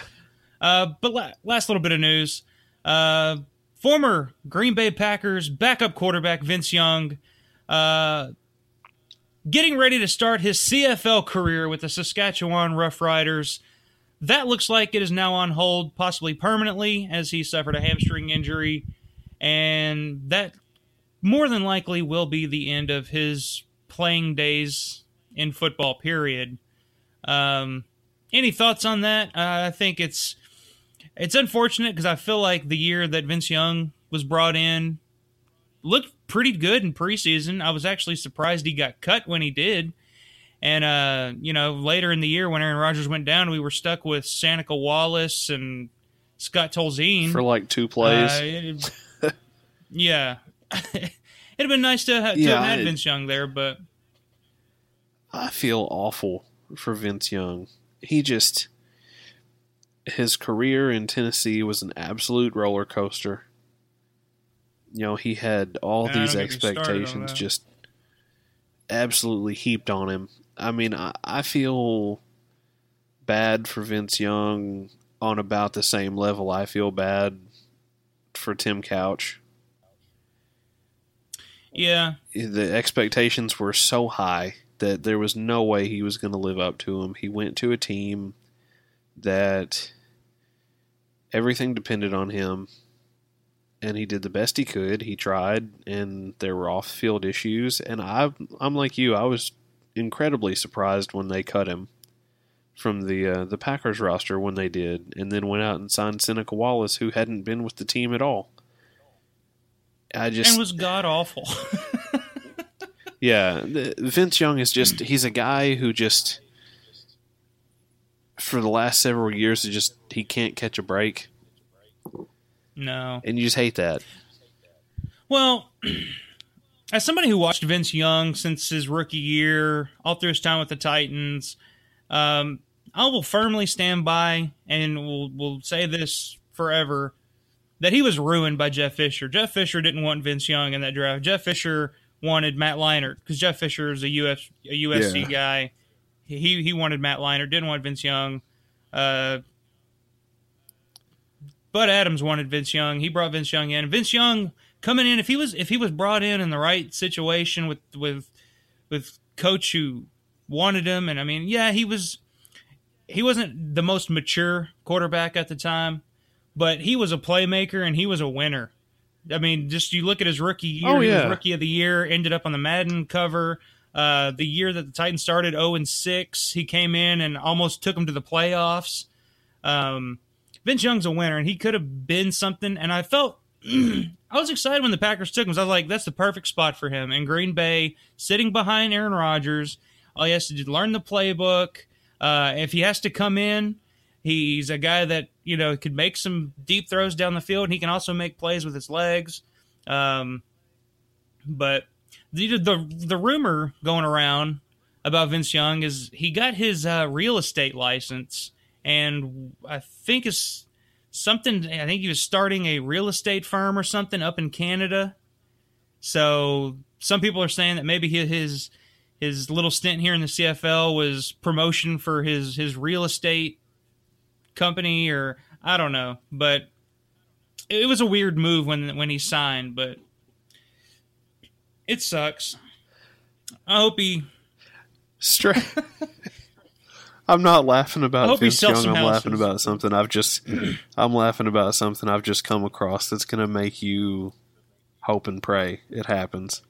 Uh, but la- last little bit of news. Uh, former Green Bay Packers backup quarterback Vince Young, uh, getting ready to start his CFL career with the Saskatchewan Roughriders. That looks like it is now on hold, possibly permanently, as he suffered a hamstring injury. And that more than likely will be the end of his playing days in football, period. Um, any thoughts on that? Uh, I think it's it's unfortunate because I feel like the year that Vince Young was brought in looked pretty good in preseason. I was actually surprised he got cut when he did. And uh, you know, later in the year when Aaron Rodgers went down, we were stuck with Seneca Wallace and Scott Tolzien
For like two plays.
Uh, it- [LAUGHS] yeah, [LAUGHS] it'd have been nice to, ha- to
Yeah,
have had Vince Young there, but
I feel awful for Vince Young. He just his career in Tennessee was an absolute roller coaster. You know, he had all these
don't get me started on
expectations just absolutely heaped on him. I mean, I, I feel bad for Vince Young on about the same level I feel bad for Tim Couch.
yeah,
the expectations were so high that there was no way he was going to live up to them. He went to a team that everything depended on him, and he did the best he could. He tried, and there were off-field issues. And I, I'm like you. I was incredibly surprised when they cut him from the uh, the Packers roster when they did, and then went out and signed Seneca Wallace, who hadn't been with the team at all. I just
and was god awful. [LAUGHS]
yeah, Vince Young is just he's a guy who just for the last several years just he can't catch a break
no.
and you just hate that.
Well, [CLEARS THROAT] as somebody who watched Vince Young since his rookie year, all through his time with the Titans, um, I will firmly stand by and will will say this forever that he was ruined by Jeff Fisher. Jeff Fisher didn't want Vince Young in that draft. Jeff Fisher wanted Matt Leinart because Jeff Fisher is a US a USC
Yeah.
guy. He he wanted Matt Leinart, didn't want Vince Young. Uh, Bud Adams wanted Vince Young. He brought Vince Young in. Vince Young coming in if he was if he was brought in in the right situation with with with coach who wanted him and I mean yeah he was he wasn't the most mature quarterback at the time but he was a playmaker and he was a winner. I mean just you look at his rookie year
Oh,
he was
yeah.
rookie of the year ended up on the Madden cover uh, the year that the Titans started 0 and 6 he came in and almost took them to the playoffs. Um, Vince Young's a winner, and he could have been something. And I felt [CLEARS THROAT] I was excited when the Packers took him. I was like, that's the perfect spot for him in Green Bay, sitting behind Aaron Rodgers. All he has to do is learn the playbook. Uh, if he has to come in, he's a guy that you know could make some deep throws down the field. And he can also make plays with his legs. Um, but the the the rumor going around about Vince Young is he got his uh, real estate license, and I think it's something. I think he was starting a real estate firm or something up in Canada. So some people are saying that maybe his his little stint here in the CFL was promotion for his his real estate company, or I don't know, but it was a weird move when when he signed, but it sucks. I hope he
Straight. [LAUGHS] I'm not laughing about Vince Young. I'm laughing about something I've just. [CLEARS THROAT] I'm laughing about something I've just come across that's going to make you hope and pray it happens.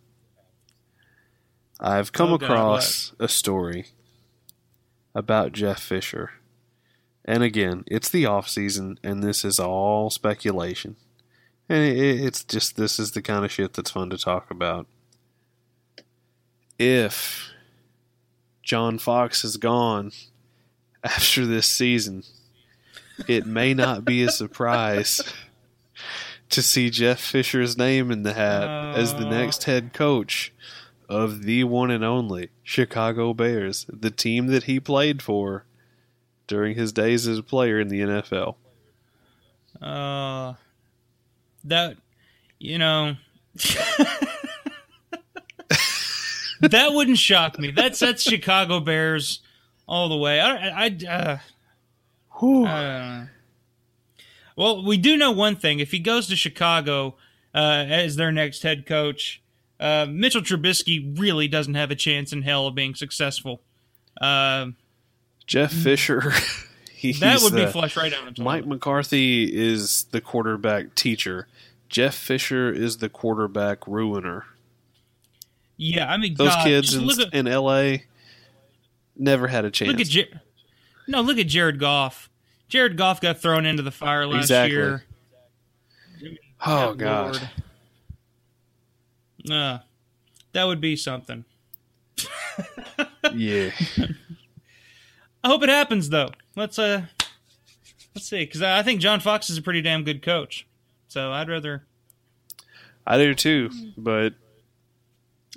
I've come
Oh, God,
across a story about Jeff Fisher. And again, it's the off season, and this is all speculation. And it, it's just this is the kind of shit that's fun to talk about. If John Fox is gone after this season, it may not be a surprise to see Jeff Fisher's name in the hat as the next head coach of the one and only Chicago Bears, the team that he played for during his days as a player in the NFL.
Uh, that you know, [LAUGHS] that wouldn't shock me. That's that's Chicago Bears all the way. I, I, uh,
Whew.
uh, well, we do know one thing: if he goes to Chicago uh, as their next head coach, uh, Mitchell Trubisky really doesn't have a chance in hell of being successful. Uh,
Jeff Fisher. [LAUGHS] he's
that would be flushed right toilet.
Mike McCarthy is the quarterback teacher. Jeff Fisher is the quarterback ruiner.
yeah, I mean,
Those
God,
kids in,
at
in LA never had a chance.
Look at Jer- no, look at Jared Goff. Jared Goff got thrown into the fire last
Exactly.
year.
oh god.
Lord. Uh, that would be something.
Yeah. [LAUGHS]
I hope it happens though. Let's uh, let's see, because I think John Fox is a pretty damn good coach. So I'd rather.
I do too, but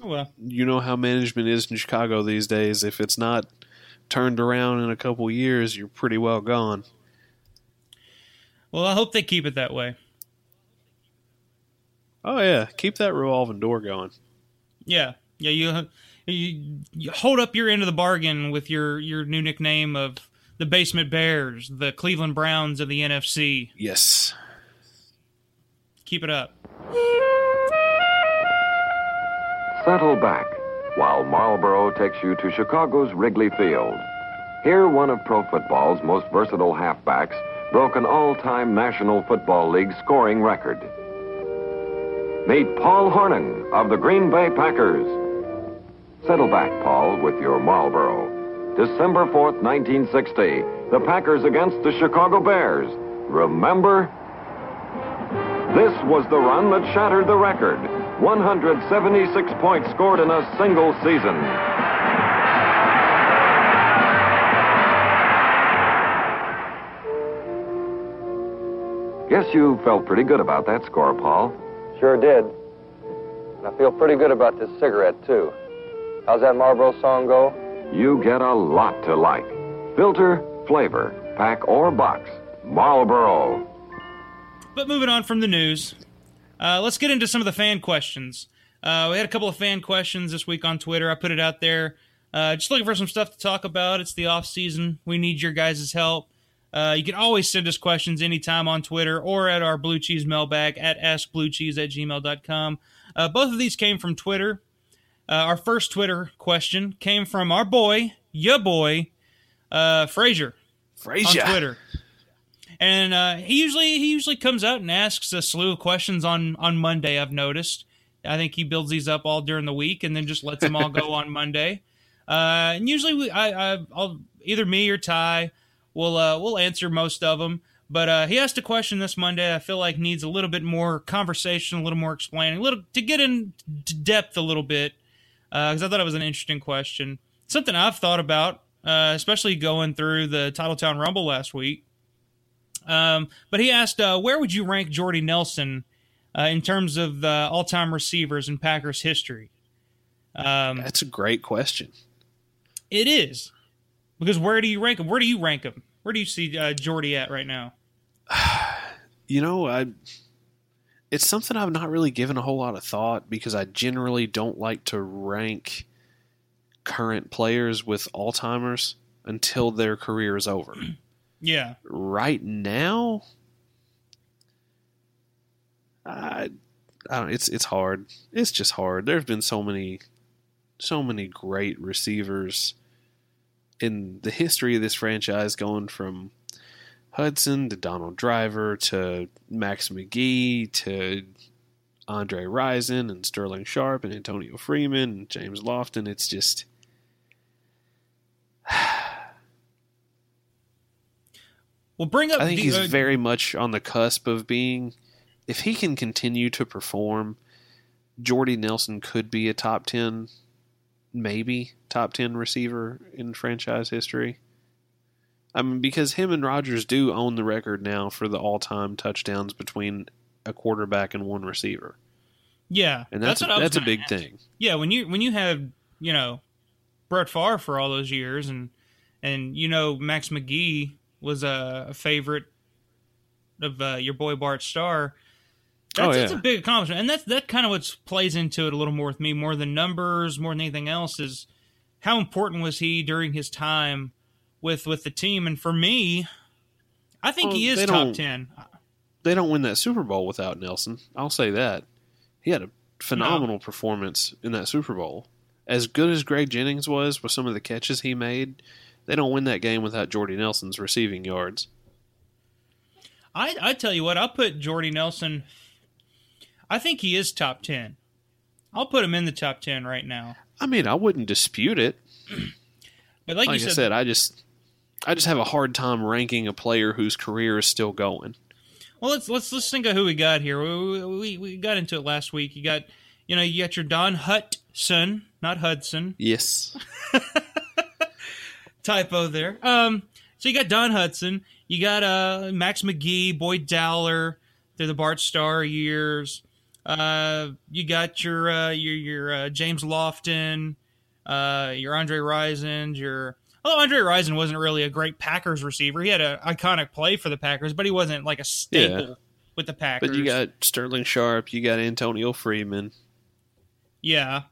well.
you know how management is in Chicago these days. If it's not turned around in a couple years, you're pretty well gone.
Well, I hope they keep it that way.
Oh yeah, keep that revolving door going.
Yeah, yeah. You you, you hold up your end of the bargain with your your new nickname of the Basement Bears, the Cleveland Browns of the NFC.
Yes.
Keep it up.
Settle back while Marlboro takes you to Chicago's Wrigley Field. Here, one of pro football's most versatile halfbacks broke an all-time National Football League scoring record. Meet Paul Hornung of the Green Bay Packers. Settle back, Paul, with your Marlboro. December 4th, 1960, the Packers against the Chicago Bears. Remember? This was the run that shattered the record. 176 points scored in a single season. Guess you felt pretty good about that score, Paul.
Sure did. And I feel pretty good about this cigarette, too. How's that Marlboro song go?
You get a lot to like. Filter, flavor, pack, or box. Marlboro.
But moving on from the news, uh, let's get into some of the fan questions. Uh, we had a couple of fan questions this week on Twitter. I put it out there. Uh, just looking for some stuff to talk about. It's the off season. We need your guys' help. Uh, you can always send us questions anytime on Twitter or at our Blue Cheese mailbag at askbluecheese at gmail.com. Uh, both of these came from Twitter. Uh, our first Twitter question came from our boy, your boy, uh, Frazier
Frazier.
on Twitter. And uh, he usually he usually comes out and asks a slew of questions on on Monday. I've noticed. I think he builds these up all during the week and then just lets them all go [LAUGHS] on Monday. Uh, and usually we, I, I I'll either me or Ty will uh, we'll answer most of them. But uh, he asked a question this Monday. I feel like needs a little bit more conversation, a little more explaining, a little to get into depth a little bit because I thought it was an interesting question. Something I've thought about, uh, especially going through the Titletown Rumble last week. Um, but he asked, uh, where would you rank Jordy Nelson uh, in terms of the all-time receivers in Packers history? Um,
That's a great question.
it is because where do you rank him? Where do you rank him? Where do you see uh, Jordy at right now? [SIGHS]
You know, I it's something I've not really given a whole lot of thought because I generally don't like to rank current players with Alzheimer's until their career is over.
Yeah,
right now, I, I don't. It's it's hard. It's just hard. There's been so many, so many great receivers in the history of this franchise, going from Hudson to Donald Driver to Max McGee to Andre Rison and Sterling Sharpe and Antonio Freeman and James Lofton. It's just.
Well, bring up.
I think
the-
he's
uh,
very much on the cusp of being. If he can continue to perform, Jordy Nelson could be a top 10, maybe top 10 receiver in franchise history. I mean, because him and Rodgers do own the record now for the all time touchdowns between a quarterback and one receiver.
Yeah,
And that's,
what
a, that's a big
ask.
thing.
Yeah, when you when you have you know Brett Favre for all those years, and and you know Max McGee was a, a favorite of uh, your boy Bart Starr. That's,
Oh,
that's a big accomplishment, and that's that kind of what plays into it a little more with me, more than numbers, more than anything else, is how important was he during his time with with the team? And for me, I think
Well,
he is top ten.
They don't win that Super Bowl without Nelson. I'll say that. He had a phenomenal performance in that Super Bowl. As good as Greg Jennings was with some of the catches he made, they don't win that game without Jordy Nelson's receiving yards.
I I tell you what, I'll put Jordy Nelson. I think he is top ten. I'll put him in the top ten right now.
I mean, I wouldn't dispute it. [CLEARS THROAT]
But like,
Like,
you
I
said,
said, I just I just have a hard time ranking a player whose career is still going.
well, let's let's let's think of who we got here. We, we we got into it last week. You got you know you got your Don Hutson, not Hudson.
Yes. [LAUGHS]
Typo there. Um, so you got Don Hudson. You got uh Max McGee, Boyd Dowler. They're the Bart Starr years. Uh, you got your uh, your your uh, James Lofton, uh, your Andre Rison, your oh Andre Rison wasn't really a great Packers receiver. He had an iconic play for the Packers, but he wasn't like a staple
Yeah.
with the Packers.
But you got Sterling Sharpe, you got Antonio Freeman.
yeah,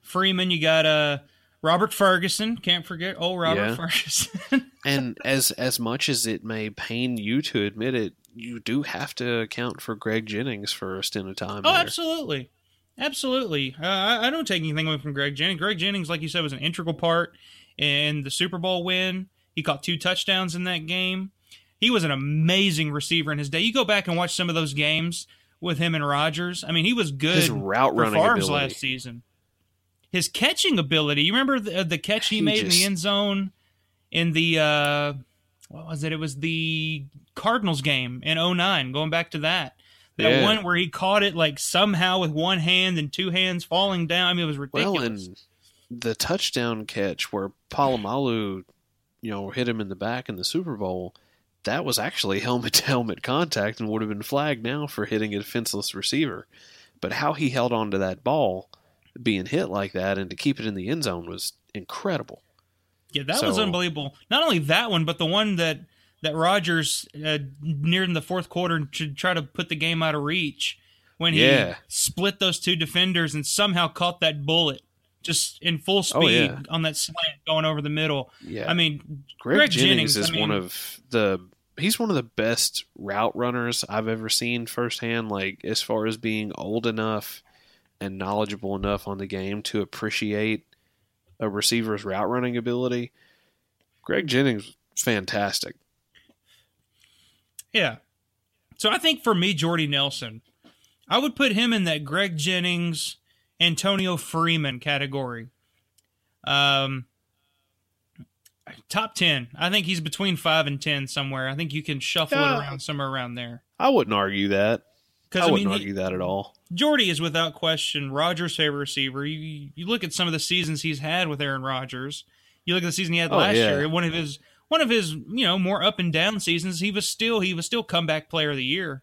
Freeman. You got uh Robert Ferguson. Can't forget oh Robert
Yeah.
Ferguson. [LAUGHS]
And as as much as it may pain you to admit it, you do have to account for Greg Jennings for a stint of time.
Oh,
there.
absolutely, absolutely. Uh, I, I don't take anything away from Greg Jennings. Greg Jennings, like you said, was an integral part in the Super Bowl win. He caught two touchdowns in that game. He was an amazing receiver in his day. You go back and watch some of those games with him and Rodgers. I mean, he was good
His route
for
running
Favre's
ability.
last season. His catching ability. You remember the, the catch he,
He
made in the end zone in the uh, what was it? It was the Cardinals game in 09, Going back to that. That
Yeah.
one where he caught it like somehow with one hand and two hands falling down. I mean, it was ridiculous.
Well, and the touchdown catch where Polamalu, you know, hit him in the back in the Super Bowl, that was actually [LAUGHS] helmet to helmet contact and would have been flagged now for hitting a defenseless receiver. But how he held on to that ball, being hit like that, and to keep it in the end zone was incredible.
Yeah, that was unbelievable. Not only that one, but the one that that Rodgers uh, near in the fourth quarter to try to put the game out of reach when he
Yeah.
split those two defenders and somehow caught that bullet just in full speed
Oh, yeah.
on that slant going over the middle.
Yeah.
I mean,
Greg,
Greg
Jennings,
Jennings,
is
I mean-
one of the he's one of the best route runners I've ever seen firsthand. Like as far as being old enough and knowledgeable enough on the game to appreciate a receiver's route running ability. Greg Jennings fantastic.
Yeah. So I think for me, Jordy Nelson, I would put him in that Greg Jennings, Antonio Freeman category. Um, top ten. I think he's between five and ten somewhere. I think you can shuffle
Yeah.
it around somewhere around there.
I wouldn't argue that.
Because
I
I,
wouldn't
mean, he-
argue that at all.
Jordy is without question Rodgers' favorite receiver. You, you look at some of the seasons he's had with Aaron Rodgers. You look at the season he had
Oh,
last
yeah.
year. One of his one of his you know more up and down seasons. He was still he was still comeback player of the year.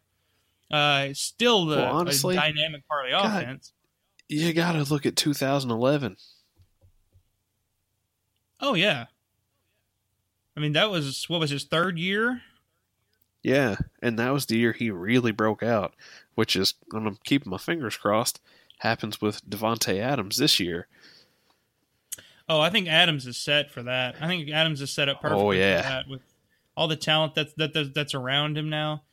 Uh, still the
Well, honestly,
dynamic part of the
God,
offense.
You got to look at 2011.
Oh yeah. I mean that was what was his third year.
Yeah, and that was the year he really broke out, which is I'm keeping my fingers crossed happens with Davante Adams this year.
Oh, I think Adams is set for that. I think Adams is set up perfectly
Oh, yeah.
for that with all the talent that's that, that that's around him now.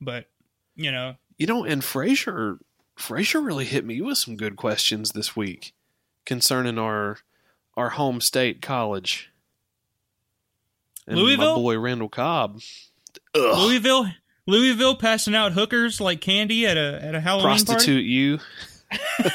But you know,
You know, and Frazier Frazier really hit me with some good questions this week concerning our our home state college. And
Louisville?
my boy Randall Cobb. Ugh,
Louisville, Louisville passing out hookers like candy at a at a Halloween party.
prostitute you. [LAUGHS]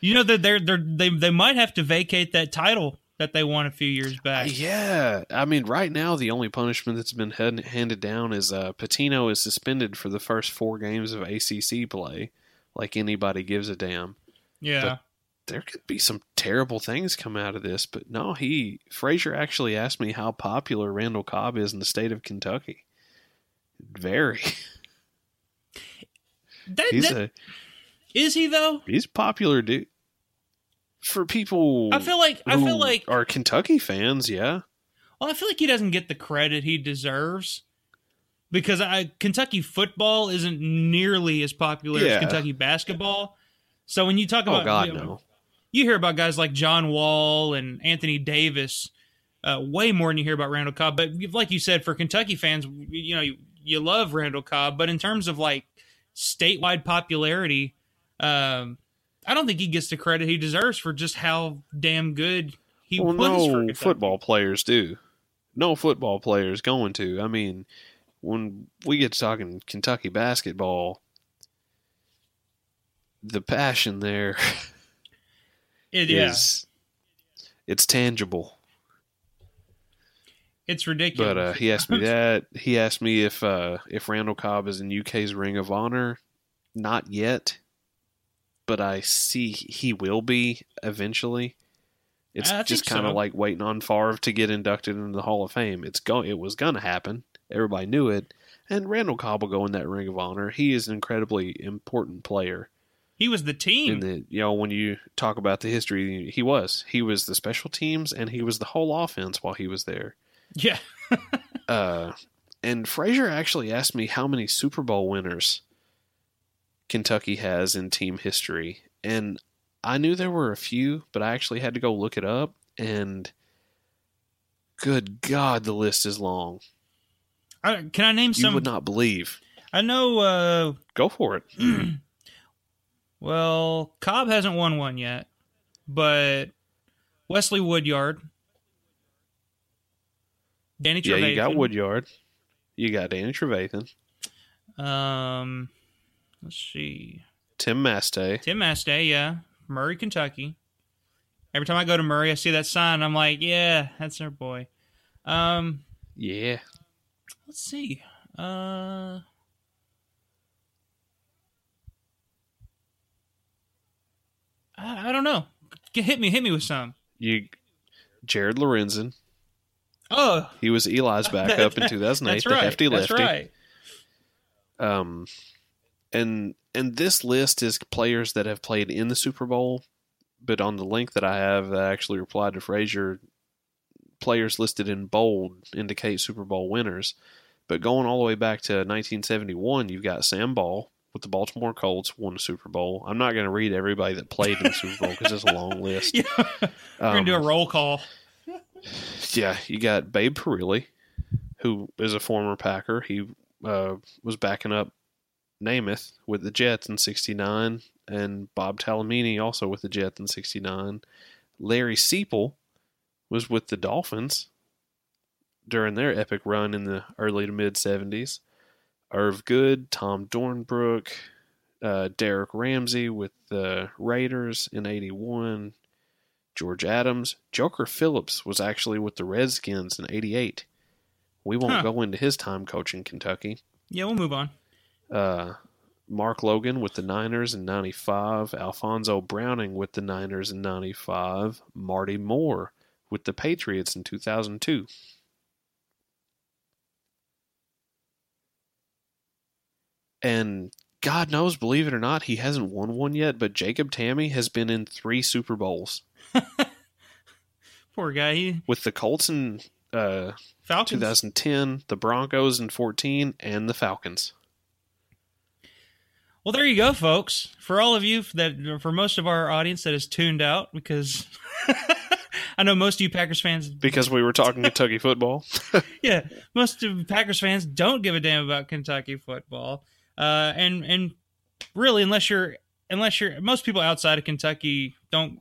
You know that they're they're they they might have to vacate that title that they won a few years back.
Yeah, I mean, right now the only punishment that's been hand, handed down is uh, Pitino is suspended for the first four games of ACC play. Like anybody gives a damn.
Yeah.
There could be some terrible things come out of this, but no, he Frazier actually asked me how popular Randall Cobb is in the state of Kentucky. Very.
That,
He's
that-
a
is he though?
he's popular dude for people.
I feel like I feel like
are Kentucky fans. Yeah,
well, I feel like he doesn't get the credit he deserves because I Kentucky football isn't nearly as popular
Yeah.
as Kentucky basketball. So when you talk
Oh,
about
God,
you know,
no.
You hear about guys like John Wall and Anthony Davis uh, way more than you hear about Randall Cobb. But like you said, for Kentucky fans, you know you, you love Randall Cobb, but in terms of like statewide popularity, um, I don't think he gets the credit he deserves for just how damn good he
well,
for
no football players do. No football players going to. I mean, when we get to talking Kentucky basketball, the passion there [LAUGHS]
It, yeah,
is it's tangible.
it's ridiculous.
But uh, he asked me [LAUGHS] that. He asked me if uh, if Randall Cobb is in UK's Ring of Honor. Not yet, but I see he will be eventually. It's
I
just kind of
so.
like waiting on Favre to get inducted into the Hall of Fame. It's go. It was going to happen. Everybody knew it. And Randall Cobb will go in that ring of honor. He is an incredibly important player.
He was the team.
The you know when you talk about the history, he was. He was the special teams and he was the whole offense while he was there.
Yeah. [LAUGHS]
uh, and Frazier actually asked me how many Super Bowl winners Kentucky has in team history, and I knew there were a few, but I actually had to go look it up, and good God, the list is long.
I, can I name
You
some?
would not believe.
I know. Uh,
Go for it. [CLEARS THROAT]
well, Cobb hasn't won one yet, but Wesley Woodyard, Danny Trevathan.
yeah, you got Woodyard. You got Danny Trevathan,
Um, let's see.
Tim Masthay.
Tim Masthay, yeah, Murray, Kentucky. Every time I go to Murray, I see that sign. I'm like, yeah, that's our boy. Um,
Yeah.
let's see. Uh, I, I don't know. Get, hit me, hit me with some.
You Jared Lorenzen.
Oh,
He was Eli's backup in 2008, [LAUGHS]
that's
the
right.
hefty
that's
lefty.
right.
Um, and and this list is players that have played in the Super Bowl, but on the link that I have, I actually replied to Frazier. Players listed in bold indicate Super Bowl winners, but going all the way back to 1971, you've got Sam Ball with the Baltimore Colts won the Super Bowl. I'm not going to read everybody that played in the Super Bowl because it's a long list. [LAUGHS]
Yeah, we're gonna do a
Um,
roll call.
yeah, you got Babe Parilli, who is a former Packer. He uh, was backing up Namath with the Jets in '69, and Bob Talamini also with the Jets in '69. Larry Seiple was with the Dolphins during their epic run in the early to mid '70s. Irv Goode, Tom Dornbrook, uh, Derrick Ramsey with the Raiders in '81. George Adams. Joker Phillips was actually with the Redskins in 88. We won't
Huh.
go into his time coaching Kentucky.
Yeah, we'll move on.
Uh, Mark Logan with the Niners in 95. Alfonso Browning with the Niners in 95. Marty Moore with the Patriots in 2002. And God knows, believe it or not, he hasn't won one yet, but Jacob Tamme has been in three Super Bowls [LAUGHS]
Poor guy. He,
with the Colts in uh,
Falcons.
2010, the Broncos in 14, and the Falcons.
Well, there you go, folks. For all of you that, for most of our audience that is tuned out, because [LAUGHS] I know most of you Packers fans,
Because we were talking Kentucky football. [LAUGHS]
yeah, most of Packers fans don't give a damn about Kentucky football, uh, and and really, unless you're, unless you're, most people outside of Kentucky don't.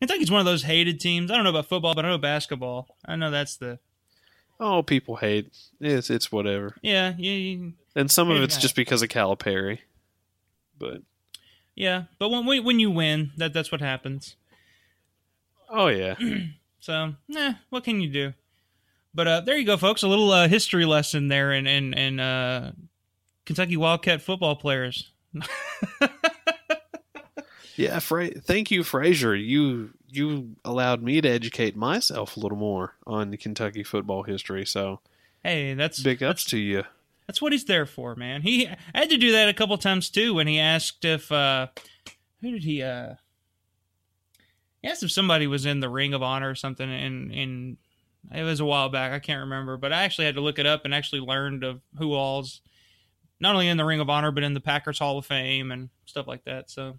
Kentucky's one of those hated teams. I don't know about football, but I know basketball. I know that's the
Oh, people hate. It's it's whatever.
yeah, yeah, you-
And some of it's just because of Calipari. But
yeah. But when when you win, that that's what happens.
oh yeah. [CLEARS THROAT]
So, nah, what can you do? But uh, there you go, folks. A little uh, history lesson there and in, in uh, Kentucky Wildcat football players. [LAUGHS]
Yeah, Fra- thank you, Frazier. You you allowed me to educate myself a little more on Kentucky football history. So
Hey, that's
big ups to you.
that's what he's there for, man. He I had to do that a couple times too when he asked if uh, who did he uh, he asked if somebody was in the Ring of Honor or something, and and it was a while back. I can't remember, but I actually had to look it up and actually learned of who all's not only in the Ring of Honor but in the Packers Hall of Fame and stuff like that. So.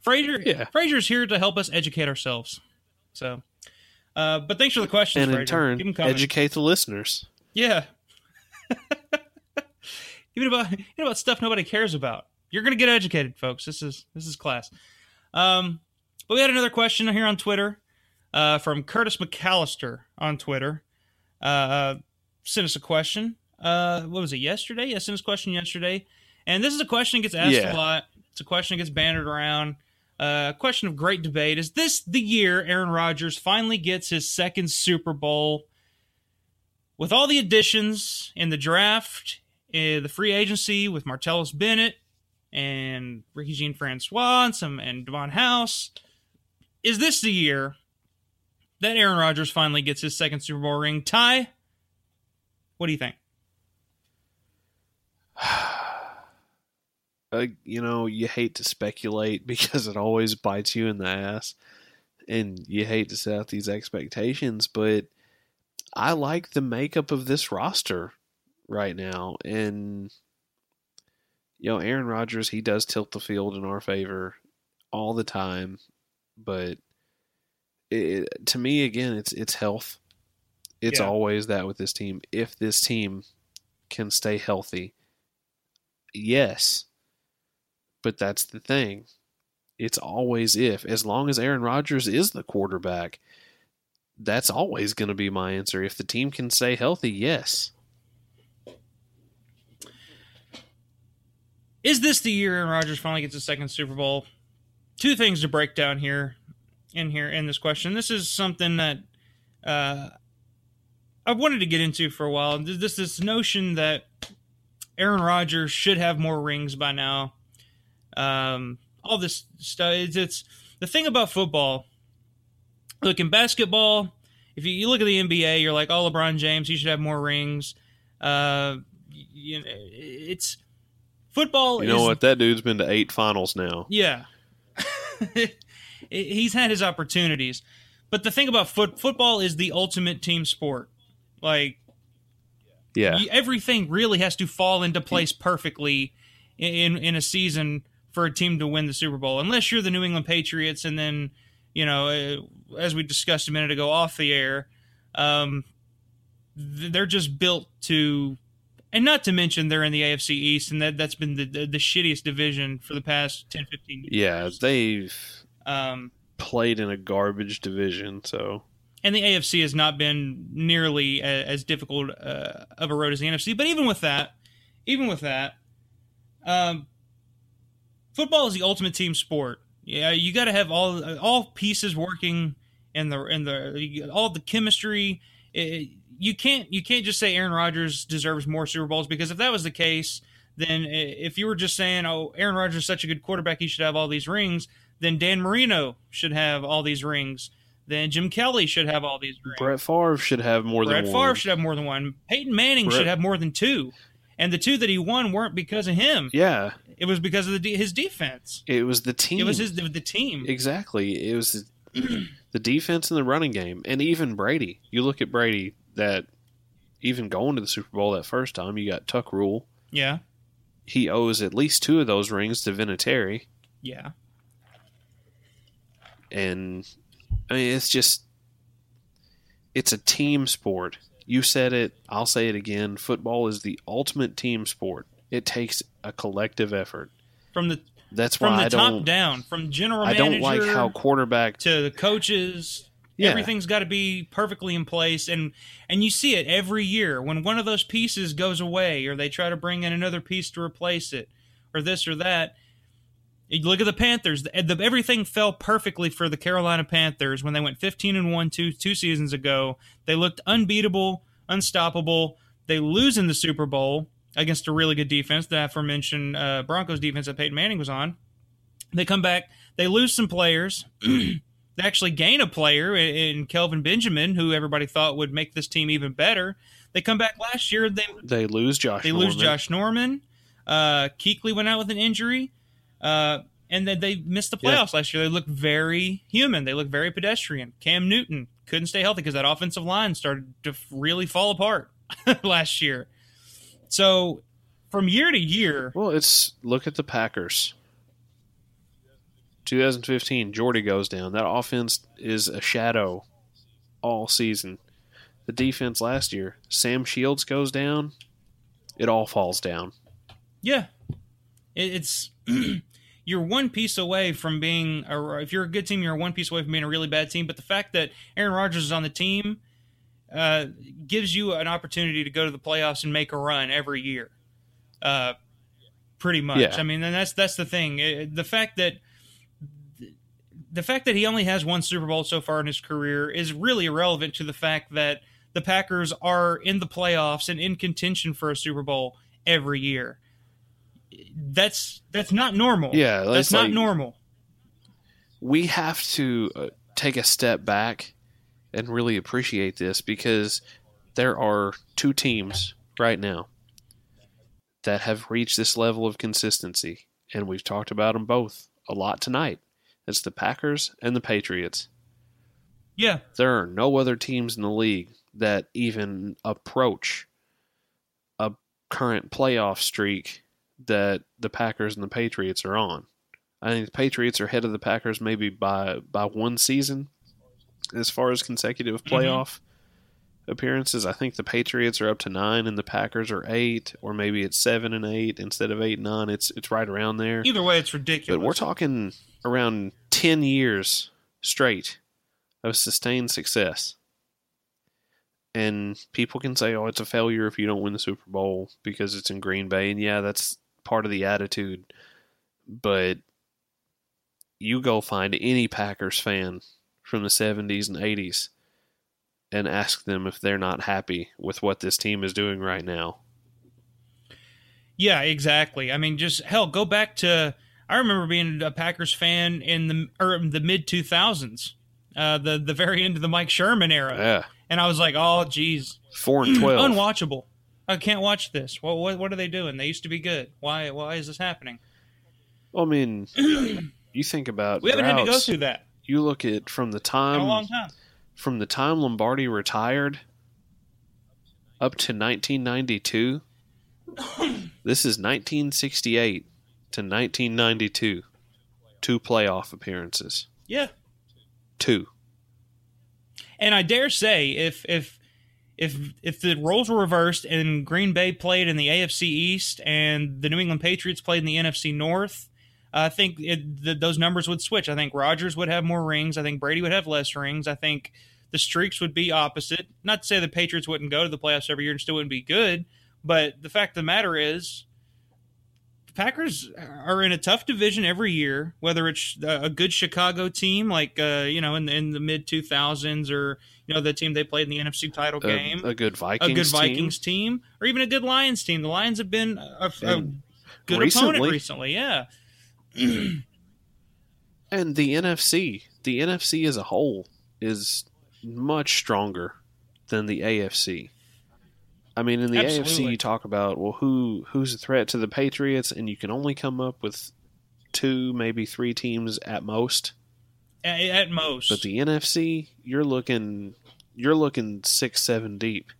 Frazier,
Yeah.
Frazier's here to help us educate ourselves. So, uh, but thanks for the questions,
And in
Frazier.
turn,
Keep 'em coming.
educate the listeners.
Yeah. [LAUGHS] Even about even about stuff nobody cares about. You're gonna get educated, folks. This is this is class. Um, but we had another question here on Twitter uh, from Curtis McAllister on Twitter. Uh, sent us a question. Uh, what was it yesterday? Sent us a question yesterday, and this is a question that gets asked
Yeah.
a lot. It's a question that gets bannered around. Uh, question of great debate: Is this the year Aaron Rodgers finally gets his second Super Bowl? with all the additions in the draft, uh, the free agency with Martellus Bennett and Ricky Jean Francois and some and Davon House, is this the year that Aaron Rodgers finally gets his second Super Bowl ring? Ty, what do you think? [SIGHS]
uh, you know, you hate to speculate [LAUGHS] because it always bites you in the ass, and you hate to set out these expectations. But I like the makeup of this roster right now, and you know, Aaron Rodgers he does tilt the field in our favor all the time, but it, to me again, it's it's health. It's
Yeah.
always that with this team. If this team can stay healthy, yes. But that's the thing. It's always if. As long as Aaron Rodgers is the quarterback, that's always going to be my answer. If the team can stay healthy, yes.
Is this the year Aaron Rodgers finally gets a second Super Bowl? Two things to break down here in here in this question. This is something that uh, I've wanted to get into for a while. This this notion that Aaron Rodgers should have more rings by now. Um, all this stuff. It's, it's the thing about football. Look in basketball. If you, you look at the NBA, you're like, oh, LeBron James, he should have more rings. Uh, you know, it's football.
You know
is,
what? That dude's been to eight finals now.
Yeah. [LAUGHS] He's had his opportunities. But the thing about foot football is the ultimate team sport. Like
Yeah.
everything really has to fall into place perfectly in in a season for a team to win the Super Bowl. Unless you're the New England Patriots and then, you know, uh, as we discussed a minute ago off the air, um, they're just built to and not to mention they're in the AFC East and that that's been the the, the shittiest division for the past 10 15 years.
Yeah, they've
Um
played in a garbage division, so
and the AFC has not been nearly as difficult uh, of a road as the NFC. But even with that, even with that, um, football is the ultimate team sport. Yeah, you got to have all all pieces working in the in the all the chemistry. It- you can't you can't just say Aaron Rodgers deserves more Super Bowls because if that was the case, then if you were just saying, "Oh, Aaron Rodgers is such a good quarterback, he should have all these rings," then Dan Marino should have all these rings. Then Jim Kelly should have all these rings.
Brett Favre should have more
Brett
than
Favre
one.
Favre should have more than one. Peyton Manning
Brett-
should have more than two. And the two that he won weren't because of him.
Yeah,
It was because of the de- his defense.
it was the team.
It was his the, the team.
Exactly. It was the, [CLEARS THROAT] the defense and the running game, and even Brady. You look at Brady. That even going to the Super Bowl that first time, you got Tuck Rule.
Yeah.
He owes at least two of those rings to Vinatieri,
Yeah.
and I mean it's just it's a team sport. You said it. I'll say it again. Football is the ultimate team sport. It takes a collective effort.
From the
That's
from
why
the
I
top
don't.
down, from general
I don't like how quarterback.
to the coaches.
Yeah.
Everything's got to be perfectly in place, and and you see it every year when one of those pieces goes away, or they try to bring in another piece to replace it, or this or that. You look at the Panthers. The, the, everything fell perfectly for the Carolina Panthers when they went 15 and one two two seasons ago. They looked unbeatable, unstoppable. They lose in the Super Bowl against a really good defense, the aforementioned uh, Broncos defense that Peyton Manning was on. They come back. They lose some players. [CLEARS THROAT] they actually gain a player in, in Kelvin Benjamin, who everybody thought would make this team even better. They come back last year. They
They lose Josh.
they lose
Norman.
Josh Norman. Uh, Kuechly went out with an injury. Uh, and then they missed the
Yeah.
playoffs last year. They looked very human. They looked very pedestrian. Cam Newton couldn't stay healthy because that offensive line started to really fall apart [LAUGHS] last year. So from year to year,
Well, it's look at the Packers. 2015, Jordy goes down. That offense is a shadow all season. The defense last year, Sam Shields goes down. It all falls down.
Yeah, it's [CLEARS THROAT] you're one piece away from being. A, if you're a good team, you're one piece away from being a really bad team. But the fact that Aaron Rodgers is on the team uh, gives you an opportunity to go to the playoffs and make a run every year. Uh, pretty much.
Yeah.
I mean, and that's that's the thing. It- the fact that the fact that he only has one Super Bowl so far in his career is really irrelevant to the fact that the Packers are in the playoffs and in contention for a Super Bowl every year. That's that's not normal.
Yeah,
that's not
like-
normal.
We have to uh, take a step back and really appreciate this because there are two teams right now that have reached this level of consistency, and we've talked about them both a lot tonight. It's the Packers and the Patriots.
Yeah.
There are no other teams in the league that even approach a current playoff streak that the Packers and the Patriots are on. I think the Patriots are ahead of the Packers maybe by by one season as far as consecutive
Mm-hmm.
playoff appearances. I think the Patriots are up to nine and the Packers are eight, or maybe it's seven and eight instead of eight and nine. It's it's right around there.
Either way, it's ridiculous.
But we're talking around ten years straight of sustained success. And people can say, "Oh, it's a failure if you don't win the Super Bowl because it's in Green Bay." And yeah, that's part of the attitude. But you go find any Packers fan from the 70s and 80s and ask them if they're not happy with what this team is doing right now.
Yeah, exactly. I mean, just hell, go back to I remember being a Packers fan in the or the mid two thousands, uh, the the very end of the Mike Sherman era,
Yeah.
and I was like, oh, geez,
4 and 12. [CLEARS THROAT]
unwatchable. I can't watch this. What, what what are they doing? They used to be good. Why why is this happening?
Well, I mean, [CLEARS THROAT] you think about
We haven't had to go through that
You look at from the
in
time
a long time.
from the time Lombardi retired up to 1992. [CLEARS THROAT] this is 1968 to 1992. Two playoff appearances.
Yeah,
Two.
and I dare say if if if if the roles were reversed and Green Bay played in the AFC East and the New England Patriots played in the NFC North, I think it, th those numbers would switch. I think Rodgers would have more rings. I think Brady would have less rings. I think the streaks would be opposite. Not to say the Patriots wouldn't go to the playoffs every year and still wouldn't be good, but the fact of the matter is. the Packers are in a tough division every year, whether it's a good Chicago team like uh, you know in the, in the mid two thousands, or you know the team they played in the NFC title
A,
game,
a good Vikings
a good
team.
Vikings team. or even a good Lions team. The Lions have been a, a good
recently-
opponent recently. Yeah, [CLEARS THROAT]
And the NFC, the NFC as a whole is much stronger than the AFC. I mean, in the AFC, you talk about well, who who's a threat to the Patriots, and you can only come up with two, maybe three teams at most.
at, at most.
But the NFC, you're looking, you're looking six, seven deep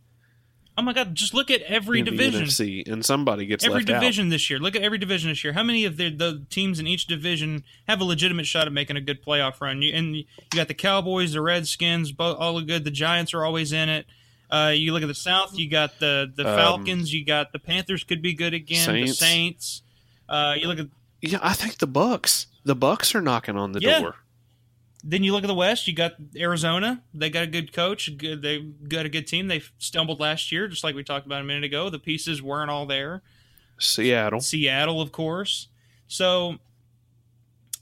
oh my God, just look at every
in
division.
NFC, and somebody gets
Every division this year. Look at every division this year. How many of the, the teams in each division have a legitimate shot at making a good playoff run? You, and you got the Cowboys, the Redskins, both all are good. The Giants are always in it. Uh, you look at the South. You got the the
Um,
Falcons. You got the Panthers. Could be good again.
Saints.
The Saints. Uh, you look at.
Yeah, I think the Bucs, the Bucs are knocking on the
Yeah.
door.
Then you look at the West. You got Arizona. They got a good coach. Good, they got a good team. They stumbled last year, just like we talked about a minute ago. The pieces weren't all there.
Seattle,
Seattle, of course. So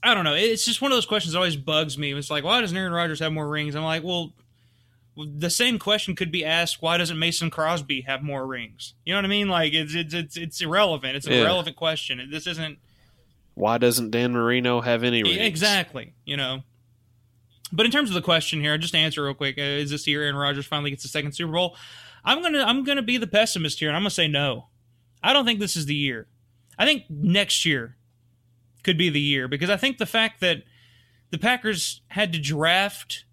I don't know. It's just one of those questions that always bugs me. It's like, why doesn't Aaron Rodgers have more rings? I'm like, well, the same question could be asked. Why doesn't Mason Crosby have more rings? You know what I mean? Like it's it's it's, it's irrelevant. It's an
Yeah.
irrelevant question. This isn't
why doesn't Dan Marino have any rings?
exactly. You know. But in terms of the question here, just to answer real quick: uh, Is this year Aaron Rodgers finally gets the second Super Bowl? I'm gonna I'm gonna be the pessimist here, and I'm gonna say no. I don't think this is the year. I think next year could be the year because I think the fact that the Packers had to draft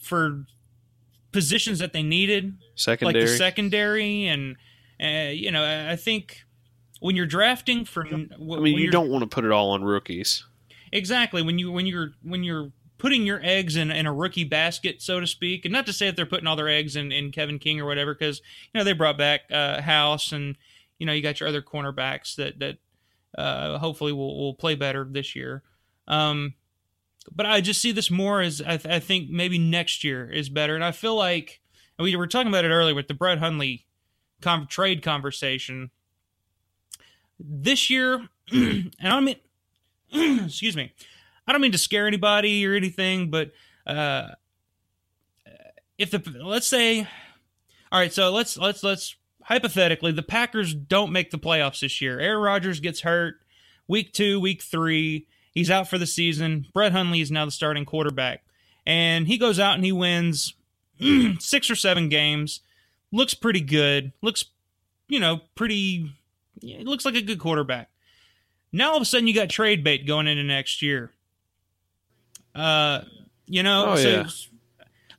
for positions that they needed,
Secondary.
like the secondary, and uh, you know, I think when you're drafting for,
I mean, you don't want to put it all on rookies.
exactly when you when you're when you're putting your eggs in, in a rookie basket, so to speak, and not to say that they're putting all their eggs in, in Kevin King or whatever, because you know they brought back uh, House and you know you got your other cornerbacks that that uh, hopefully will will play better this year. Um, but I just see this more as I, th- I think maybe next year is better, and I feel like we were talking about it earlier with the Brett Hundley con- trade conversation. This year, [CLEARS THROAT] and I mean, [CLEARS THROAT] excuse me, I don't mean to scare anybody or anything, but uh, if the let's say, all right, so let's let's let's hypothetically the Packers don't make the playoffs this year. Aaron Rodgers gets hurt week two, week three. He's out for the season. Brett Hundley is now the starting quarterback, and he goes out and he wins [CLEARS THROAT] six or seven games. Looks pretty good. Looks, you know, pretty it looks like a good quarterback. Now all of a sudden you got trade bait going into next year. Uh, you know,
Oh,
so
yeah.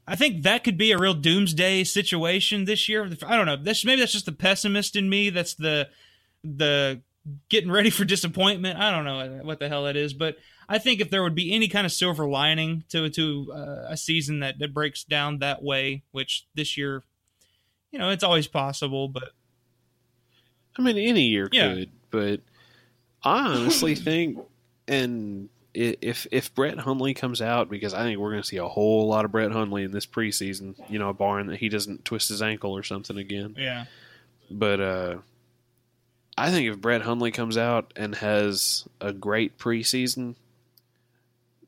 I think that could be a real doomsday situation this year. I don't know. That's maybe that's just the pessimist in me. That's the the getting ready for disappointment. I don't know what the hell that is, but I think if there would be any kind of silver lining to to uh, a season that that breaks down that way, which this year, you know, it's always possible, but
I mean, any year
Yeah.
could, but I honestly [LAUGHS] think, and if if Brett Hundley comes out, because I think we're going to see a whole lot of Brett Hundley in this preseason, you know, barring that he doesn't twist his ankle or something again.
yeah,
But uh, I think if Brett Hundley comes out and has a great preseason,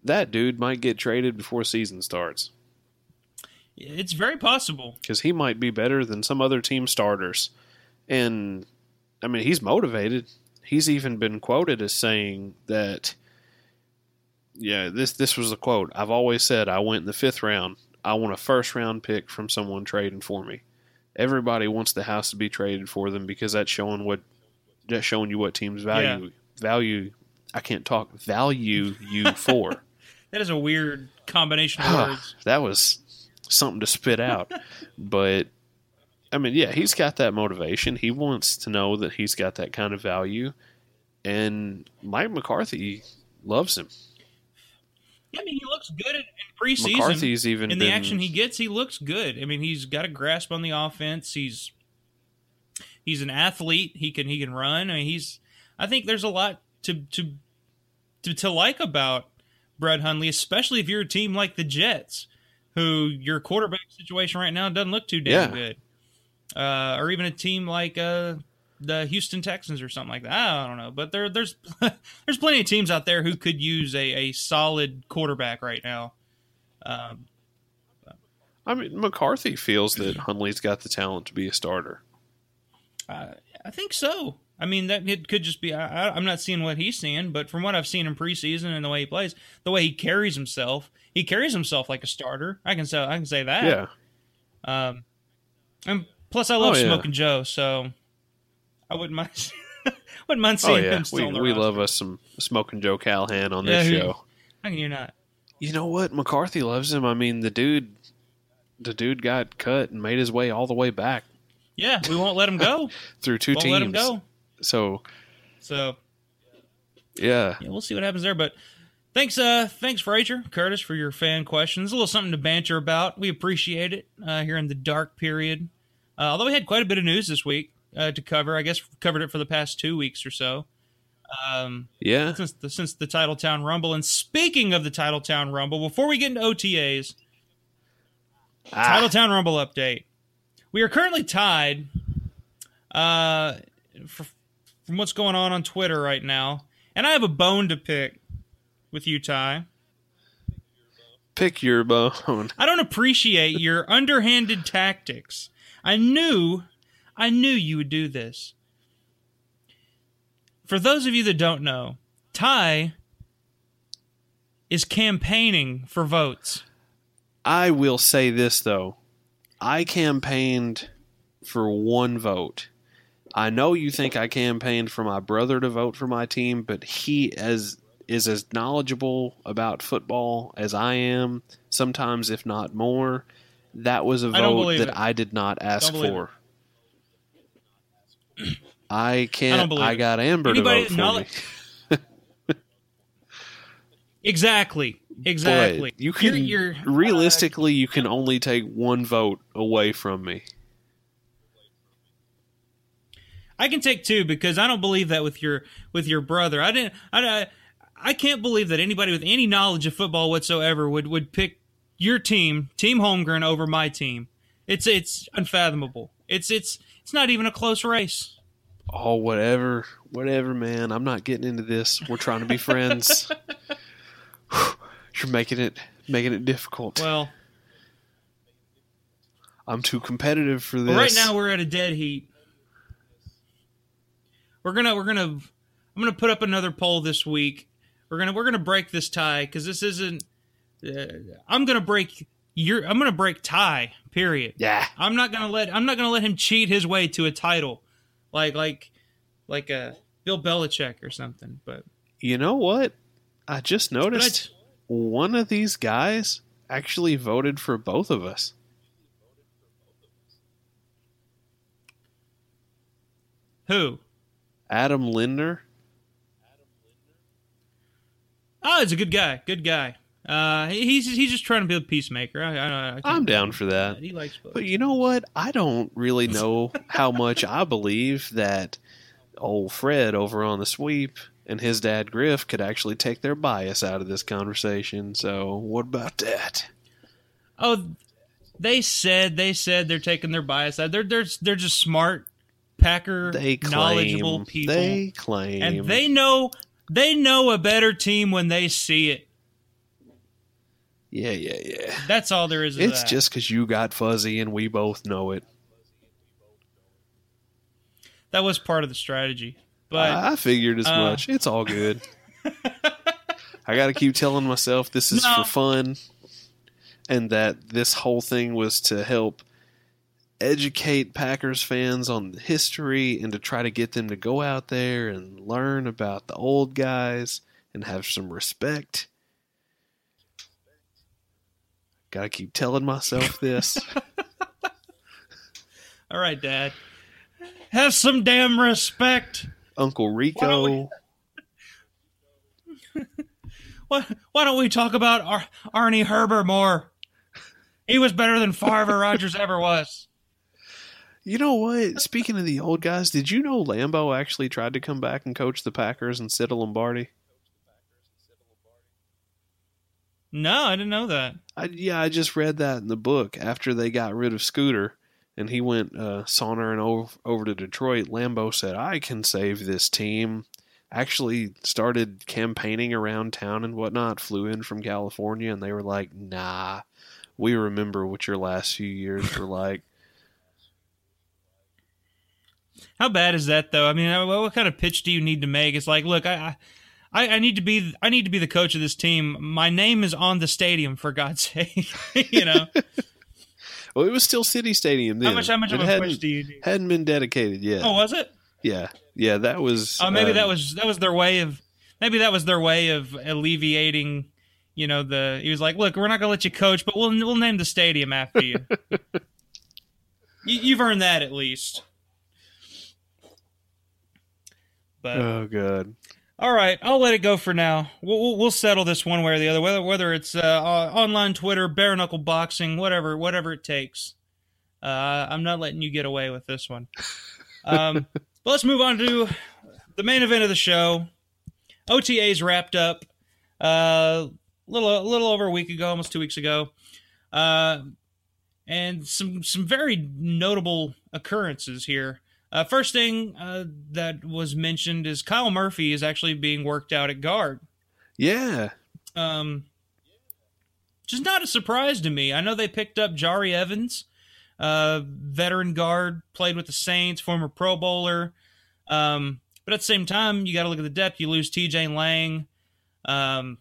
that dude might get traded before season starts
it's very possible.
because he might be better than some other team starters. And I mean, he's motivated. He's even been quoted as saying that, yeah, this this was a quote. I've always said I went in the fifth round. I want a first round pick from someone trading for me. Everybody wants the house to be traded for them because that's showing what that's showing you what teams value value. I can't talk value you for. [LAUGHS]
That is a weird combination of words.
that was something to spit out. [LAUGHS] but I mean, yeah, he's got that motivation. He wants to know that he's got that kind of value. And Mike McCarthy loves him.
I mean, he looks good in, in preseason.
McCarthy's even
in the
been-
action he gets, he looks good. I mean, he's got a grasp on the offense. He's he's an athlete. He can he can run. I mean, he's. I think there's a lot to to to, to like about Brett Hundley, especially if you're a team like the Jets, who your quarterback situation right now doesn't look too damn
Yeah.
good, uh, or even a team like uh, the Houston Texans or something like that. I don't know, but there there's [LAUGHS] there's plenty of teams out there who could use a, a solid quarterback right now. Um,
I mean, McCarthy feels that [CLEARS THROAT] Hundley's got the talent to be a starter.
I, I think so. I mean, that it could just be. I, I'm not seeing what he's seeing, but from what I've seen in preseason and the way he plays, the way he carries himself, he carries himself like a starter. I can say I can say that.
Yeah.
Um, and plus, I love
Oh, yeah.
Smoking Joe, so I wouldn't mind. [LAUGHS] wouldn't mind
Oh, yeah.
him still
We,
on the
we
roster.
love us some Smoking Joe Callahan on
Yeah,
this
who-
show.
How can you not?
You know what? McCarthy loves him. I mean, the dude, the dude got cut and made his way all the way back
Yeah, we won't let him go. [LAUGHS]
through 2
won't
teams.
let him go.
So,
So
yeah.
yeah, we'll see what happens there. But thanks, uh, thanks, Frazier, Curtis, for your fan questions. A little something to banter about. We appreciate it uh, here in the dark period. Uh, although we had quite a bit of news this week uh, to cover. I guess covered it for the past two weeks or so. Um,
Yeah.
since the since the Titletown Rumble. And speaking of the Titletown Rumble, before we get into OTAs,
Ah.
Titletown Rumble update. We are currently tied. Uh, for, from what's going on on Twitter right now, and I have a bone to pick with you, Ty.
Pick your bone.
I don't appreciate your underhanded tactics. I knew, I knew you would do this. For those of you that don't know, Ty is campaigning for votes.
I will say this though. I campaigned for one vote. I know you think I campaigned for my brother to vote for my team, but he as is as knowledgeable about football as I am, sometimes if not more. That was a vote
believe
that
it.
I did not ask for. I
I
can't.
believe
I, got Amber
Anybody
to vote for me.
Exactly. Exactly.
You can
You're- you're-
realistically, you can only take one vote away from me.
I can take two because I don't believe that with your with your brother. I didn't. I, I I can't believe that anybody with any knowledge of football whatsoever would would pick your team, Team Holmgren, over my team. It's it's unfathomable. It's it's it's not even a close race.
Oh, whatever, whatever, man. I'm not getting into this. We're trying to be friends. [LAUGHS] You're making it making it difficult.
Well,
I'm too competitive for this.
Right now we're at a dead heat. We're gonna we're gonna I'm gonna put up another poll this week. We're gonna we're gonna break this tie because this isn't. Uh, I'm gonna break your. I'm gonna break tie. Period.
Yeah.
I'm not gonna let I'm not gonna let him cheat his way to a title. Like like like a Bill Belichick or something. But
You know what? I just noticed one of these guys actually voted for both of us.
who?
Adam Linder.
Oh, ah, he's a good guy. Good guy. Uh, he's he's just trying to be a peacemaker. I, I,
I'm down for that.
He likes both.
But you know what? I don't really [LAUGHS] know how much I believe that old Fred over on the sweep and his dad Griff could actually take their bias out of this conversation. So, what about that?
Oh, they said they said they're taking their bias out. They're they're they're just smart, Packer,
They claim.
knowledgeable people,
They claim.
and they know they know a better team when they see it.
Yeah, yeah, yeah.
That's all there is. To
It's
that.
just because you got fuzzy and we both know it.
that was part of the strategy. But
I figured as
uh,
much. It's all good. [LAUGHS] I got to keep telling myself this is
No.
for fun and that this whole thing was to help educate Packers fans on the history and to try to get them to go out there and learn about the old guys and have some respect. Got to keep telling myself this. [LAUGHS]
all right, Dad, have some damn respect.
Uncle Rico.
Why, why don't we talk about Ar- Arnie Herber more? He was better than Favre or Rodgers ever was.
You know what? Speaking of the old guys, did you know Lambeau actually tried to come back and coach the Packers instead of Lombardi?
No, I didn't know that.
I, yeah, I just read that in the book after they got rid of Scooter and he went uh, sauntering over, over to Detroit. Lambeau said, I can save this team. Actually started campaigning around town and whatnot, flew in from California, and they were like, nah, we remember what your last few years were like. [LAUGHS]
How bad is that, though? I mean, what, kind of pitch do you need to make? It's like, look, I, I, I need to be, I need to be the coach of this team. My name is on the stadium, for God's [LAUGHS] sake. you know, [LAUGHS]
Well, it was still City Stadium then.
how much, how much
it
of a push do you need?
hadn't been dedicated yet.
Oh, was it?
Yeah, yeah, that was.
Oh, maybe
um,
that was that was their way of, maybe that was their way of alleviating. You know, the he was like, look, we're not gonna let you coach, but we'll we'll name the stadium after you. [LAUGHS] you you've earned that at least. But
Oh god.
All right, I'll let it go for now. We'll, we'll, settle this one way or the other, whether whether it's uh, uh, online Twitter, bare knuckle boxing, whatever whatever it takes. Uh, I'm not letting you get away with this one. Um, [LAUGHS] but let's move on to the main event of the show. OTAs wrapped up uh, a little a little over a week ago, almost two weeks ago, uh, and some some very notable occurrences here. Uh, first thing uh, that was mentioned is Kyle Murphy is actually being worked out at guard.
Yeah.
Um, just not a surprise to me. I know they picked up Jahri Evans, uh, veteran guard, played with the Saints, former Pro Bowler. Um, but at the same time, you got to look at the depth. You lose T.J. Lang. Um,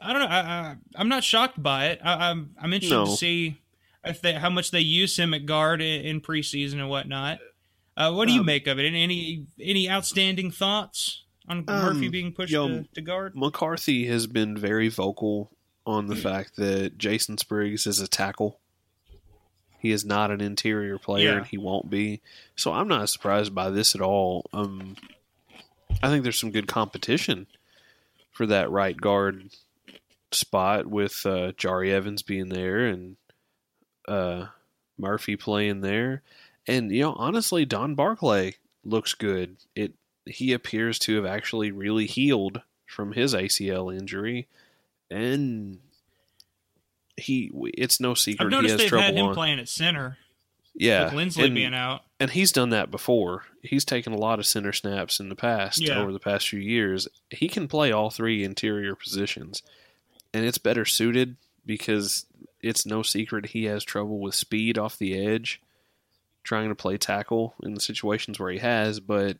I don't know. I, I, I'm not shocked by it. I, I'm I'm interested
No.
to see if they how much they use him at guard in, in preseason and whatnot. Uh, what do you
Um,
make of it? Any any, any outstanding thoughts on Murphy
Um,
being pushed
yo,
to, to guard?
McCarthy has been very vocal on the fact that Jason Spriggs is a tackle. He is not an interior player,
Yeah.
and he won't be. So I'm not surprised by this at all. Um, I think there's some good competition for that right guard spot with uh, Jahri Evans being there and uh, Murphy playing there. And you know, honestly, Don Barclay looks good. It he appears to have actually really healed from his ACL injury, and he it's no secret
I've
he has
they've
trouble
had him
on.
playing at center
yeah,
with Linsley
and,
being out.
and he's done that before. He's taken a lot of center snaps in the past
Yeah.
over the past few years. He can play all three interior positions, and it's better suited because it's no secret he has trouble with speed off the edge, trying to play tackle in the situations where he has, but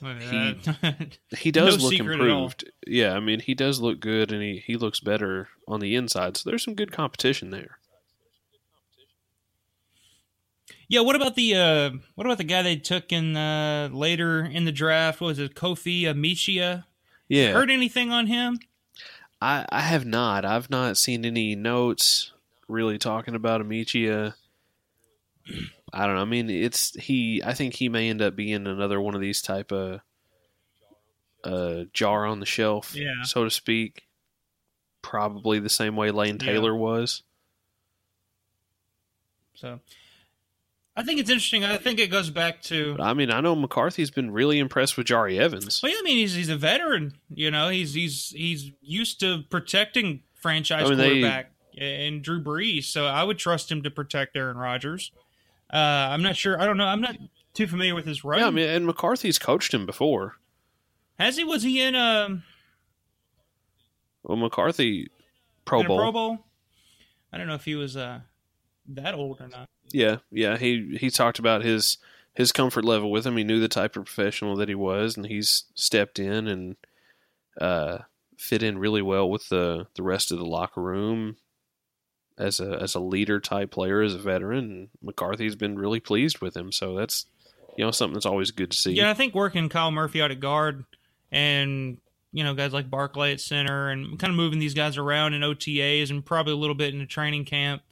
He- [LAUGHS] he does
No
look
secret at all.
improved. Yeah, I mean he does look good, and he he looks better on the inside. So there's some good competition there.
Yeah, what about the uh, what about the guy they took in uh, later in the draft? What was it Kofi Amichia?
Yeah.
Heard anything on him?
I, I have not. I've not seen any notes really talking about Amichia. I don't know. I mean, it's he. I think he may end up being another one of these type of uh, jar on the shelf,
Yeah.
so to speak. Probably the same way Lane
Yeah.
Taylor was.
So I think it's interesting. I think it goes back to
I mean, I know McCarthy's been really impressed with Jahri Evans.
Well, yeah, I mean, he's he's a veteran. You know, he's he's he's used to protecting franchise
I mean, they-
quarterback and Drew Brees. So I would trust him to protect Aaron Rodgers. Uh, I'm not sure. I don't know. I'm not too familiar with his run.
Yeah, I mean, and McCarthy's coached him before.
Has he? Was he in um
Well, McCarthy, Pro
in a
Bowl.
Pro Bowl? I don't know if he was uh that old or not.
Yeah, yeah. He he talked about his his comfort level with him. He knew the type of professional that he was, and he's stepped in and uh, fit in really well with the the rest of the locker room as a as a leader type player, as a veteran. McCarthy's been really pleased with him, so that's you know something that's always good to see.
Yeah, I think working Kyle Murphy out at guard and you know guys like Barclay at center and kind of moving these guys around in OTAs and probably a little bit in the training camp.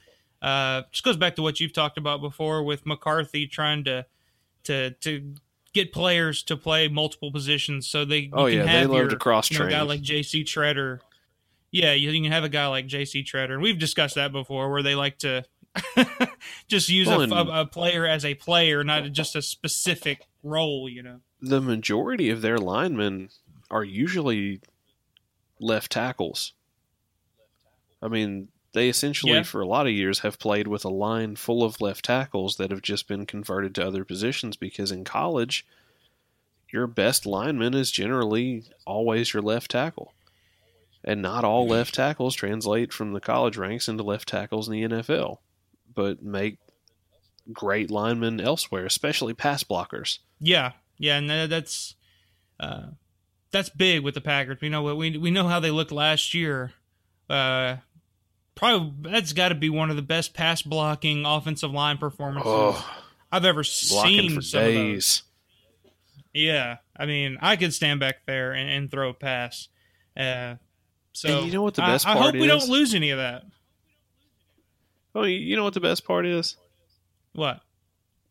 Uh, just goes back to what you've talked about before with McCarthy trying to to to get players to play multiple positions so they you
Oh,
can
yeah, they love
your,
to cross
you know, guy
train.
like JC Tretter. Yeah, you, can have a guy like JC Tretter, and we've discussed that before, where they like to [LAUGHS] just use
Well,
a, a, a player as a player, not just a specific role. You know.
the majority of their linemen are usually left tackles. I mean, they essentially,
Yeah.
for a lot of years, have played with a line full of left tackles that have just been converted to other positions because in college, your best lineman is generally always your left tackle. And not all left tackles translate from the college ranks into left tackles in the NFL, but make great linemen elsewhere, especially pass blockers.
Yeah, yeah, and that's uh, that's big with the Packers. We know what we we know how they looked last year. Uh, probably that's got to be one of the best pass blocking offensive line performances
Oh,
I've ever seen.
for
some of those.
days.
Yeah, I mean, I could stand back there and, and throw a pass. Uh, so
And you know what the
I-
best
I,
part
hope we don't lose any of that.
Oh, you- you know what the best part is?
What?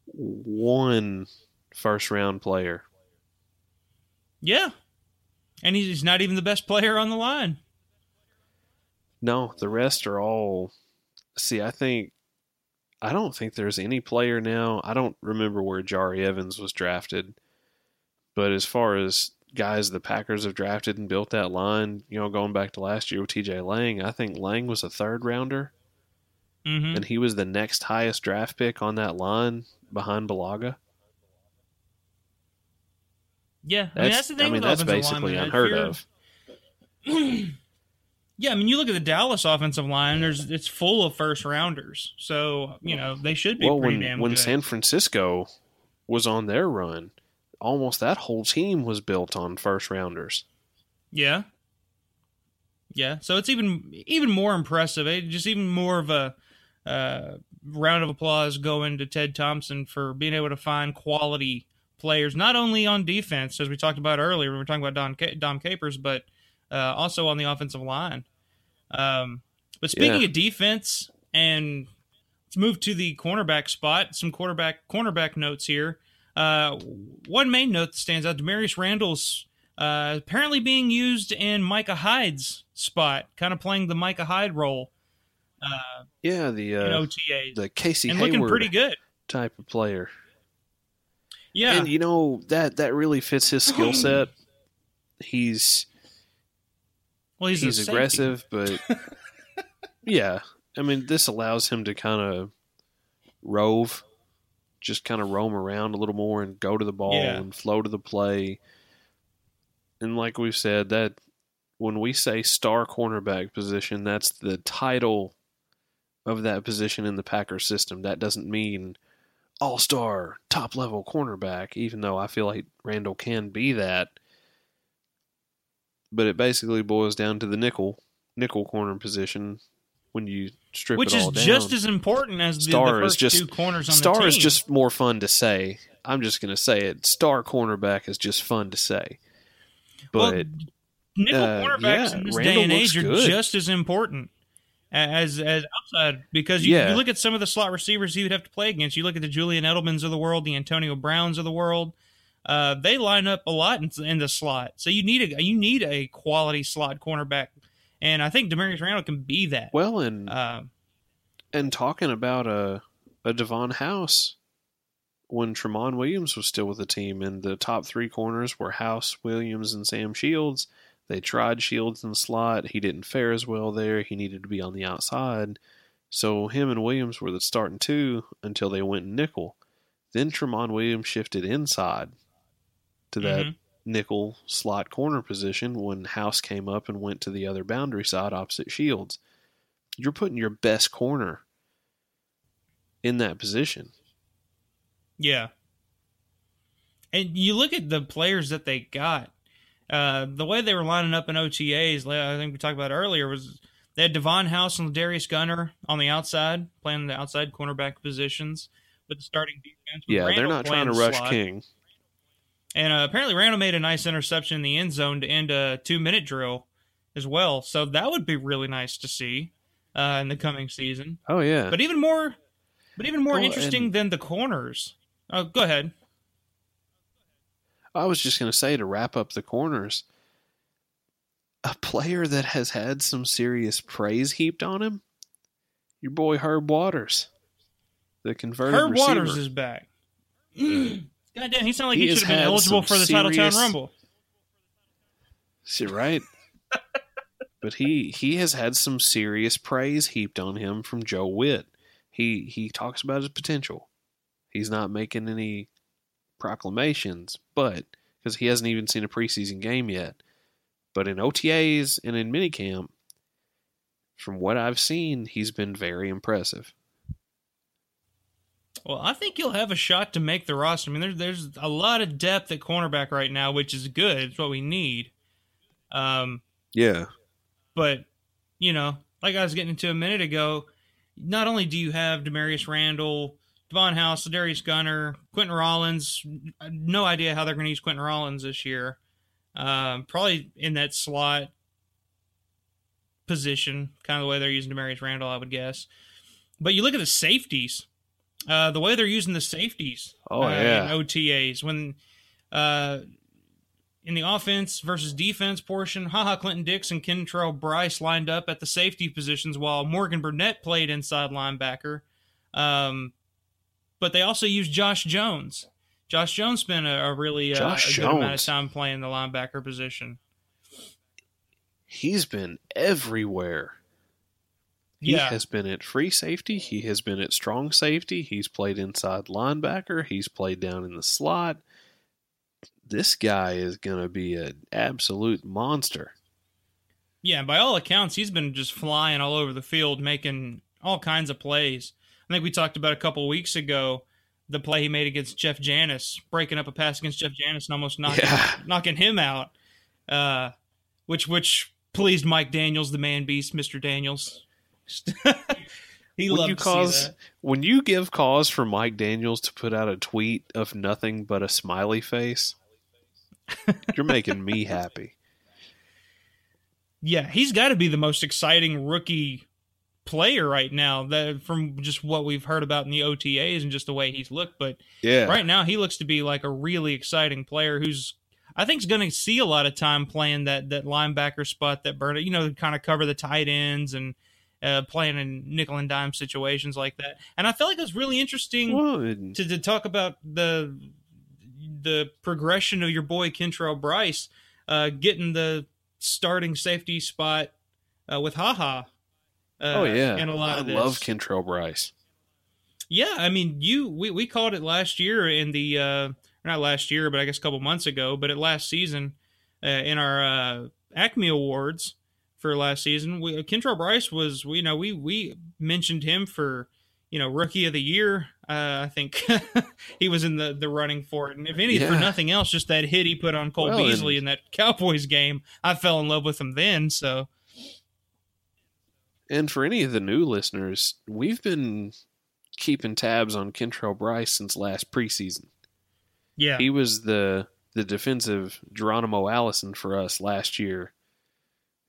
One first round player.
Yeah, and he's not even the best player on the line.
No, the rest are all. See, I think. I don't think there's any player now. I don't remember where Jahri Evans was drafted. But as far as guys the Packers have drafted and built that line, you know, going back to last year with TJ Lang, I think Lang was a third rounder.
hmm
And he was the next highest draft pick on that line behind Bulaga.
Yeah, I mean that's the thing.
I mean,
with
that's basically. Unheard of. [CLEARS THROAT]
Yeah, I mean, you look at the Dallas offensive line. There's it's full of first rounders, so you know they should be
well, when when. San Francisco was on their run, almost that whole team was built on first rounders.
yeah, yeah. So it's even even more impressive. Eh? Just even more of a uh, round of applause going to Ted Thompson for being able to find quality players, not only on defense, as we talked about earlier. We were talking about Don Ca- Dom Capers, but uh, also on the offensive line. Um, but speaking
Yeah.
of defense, and let's move to the cornerback spot. Some quarterback cornerback notes here. Uh, one main note that stands out: Damarious Randall's uh, apparently being used in Micah Hyde's spot, kind of playing the Micah Hyde role uh,
Yeah, the
in
uh,
OTAs,
the Casey
and
Hayward
looking pretty good.
type of player.
Yeah,
And you know that that really fits his skill [CLEARS THROAT] set. He's
well, he's,
he's, aggressive, but [LAUGHS] yeah, I mean this allows him to kind of rove, just kind of roam around a little more and go to the ball
Yeah.
and flow to the play. And like we've said, that when we say star cornerback position, that's the title of that position in the Packers system. That doesn't mean all star, top level cornerback, even though I feel like Randall can be that. But it basically boils down to the nickel nickel corner position when you strip
which
it
is
all down.
just as important as the,
Star
the
is
first
just
two corners on
Star
the team.
is just more fun to say. I'm just going to say it. Star cornerback is just fun to say.
Well,
But
nickel
uh,
cornerbacks
yeah,
in this
Randall
day and age are
good.
just as important as as outside because you,
Yeah.
you look at some of the slot receivers he would have to play against. You look at the Julian Edelmans of the world, the Antonio Browns of the world. Uh, they line up a lot in, in the slot, so you need a you need a quality slot cornerback, and I think Demarius Randall can be that.
well, and
Uh,
and talking about a a Davon House when Tramon Williams was still with the team, and the top three corners were House, Williams, and Sam Shields. They tried Shields in the slot. He didn't fare as well there. He needed to be on the outside. So him and Williams were the starting two until they went nickel. Then Tramon Williams shifted inside to that
Mhm.
Nickel slot corner position when House came up and went to the other boundary side opposite Shields. You're putting your best corner in that position.
Yeah. And you look at the players that they got. Uh, the way they were lining up in OTAs, I think we talked about earlier, was they had Davon House and Darius Gunter on the outside, playing the outside cornerback positions with the starting defense. with
Yeah, they're not trying to rush
slot.
King.
And uh, apparently, Randall made a nice interception in the end zone to end a two minute drill as well. So that would be really nice to see uh, in the coming season.
Oh yeah.
But even more, but even more
Oh,
interesting
and-
than the corners. Oh, go ahead.
I was just going to say to wrap up the corners, a player that has had some serious praise heaped on him, your boy Herb Waters, the converted
Herb
receiver.
Waters is back. God damn, he sounded like
He
he, should have been eligible for the Titletown
serious-
Rumble.
See, right? [LAUGHS] but he he has had some serious praise heaped on him from Joe Whitt. He he talks about his potential. He's not making any proclamations, but because he hasn't even seen a preseason game yet. But in OTAs and in minicamp, from what I've seen, he's been very impressive.
Well, I think you'll have a shot to make the roster. I mean, there's there's a lot of depth at cornerback right now, which is good. It's what we need. Um,
Yeah.
but you know, like I was getting into a minute ago, not only do you have Damarious Randall, Davon House, Darius Gunter, Quentin Rollins. No idea how they're going to use Quentin Rollins this year. Um, probably in that slot position, kind of the way they're using Damarious Randall, I would guess. But you look at the safeties, uh, the way they're using the safeties.
Oh,
uh,
yeah.
in OTAs when uh, in the offense versus defense portion, haha, Clinton Dix and Kentrell Brice lined up at the safety positions while Morgan Burnett played inside linebacker. Um, but they also used Josh Jones. Josh Jones spent a, a really uh, a good amount of time playing the linebacker position.
He's been everywhere. He
Yeah.
has been at free safety. He has been at strong safety. He's played inside linebacker. He's played down in the slot. This guy is going to be an absolute monster.
Yeah, by all accounts, he's been just flying all over the field, making all kinds of plays. I think we talked about a couple of weeks ago the play he made against Jeff Janis, breaking up a pass against Jeff Janis and almost knocking
Yeah. [LAUGHS]
knocking him out. Uh, which which pleased Mike Daniels, the man beast, Mister Daniels. [LAUGHS] he
when you cause
that.
when you give cause for Mike Daniels to put out a tweet of nothing but a smiley face, you're making me [LAUGHS] happy.
Yeah, he's got to be the most exciting rookie player right now. That from just what we've heard about in the OTAs and just the way he's looked, but
Yeah.
right now he looks to be like a really exciting player who's I think is going to see a lot of time playing that that linebacker spot that Burnett, you know, kind of cover the tight ends and uh, playing in nickel and dime situations like that. And I felt like it was really interesting to, to talk about the the progression of your boy Kentrell Brice uh, getting the starting safety spot uh, with Haha. Uh,
oh yeah,
and a lot
I
of this.
love Kentrell Brice.
Yeah, I mean, you we, we called it last year in the uh, not last year, but I guess a couple months ago, but at last season uh, in our uh, Acme Awards for last season, we, Kentrell Brice was you know we we mentioned him for you know rookie of the year. Uh, I think [LAUGHS] he was in the the running for it, and if any for nothing else, just that hit he put on Cole
Well,
Beasley in that [LAUGHS] Cowboys game, I fell in love with him then. So
And for any of the new listeners, we've been keeping tabs on Kentrell Bryce since last preseason.
Yeah.
He was the the defensive Geronimo Allison for us last year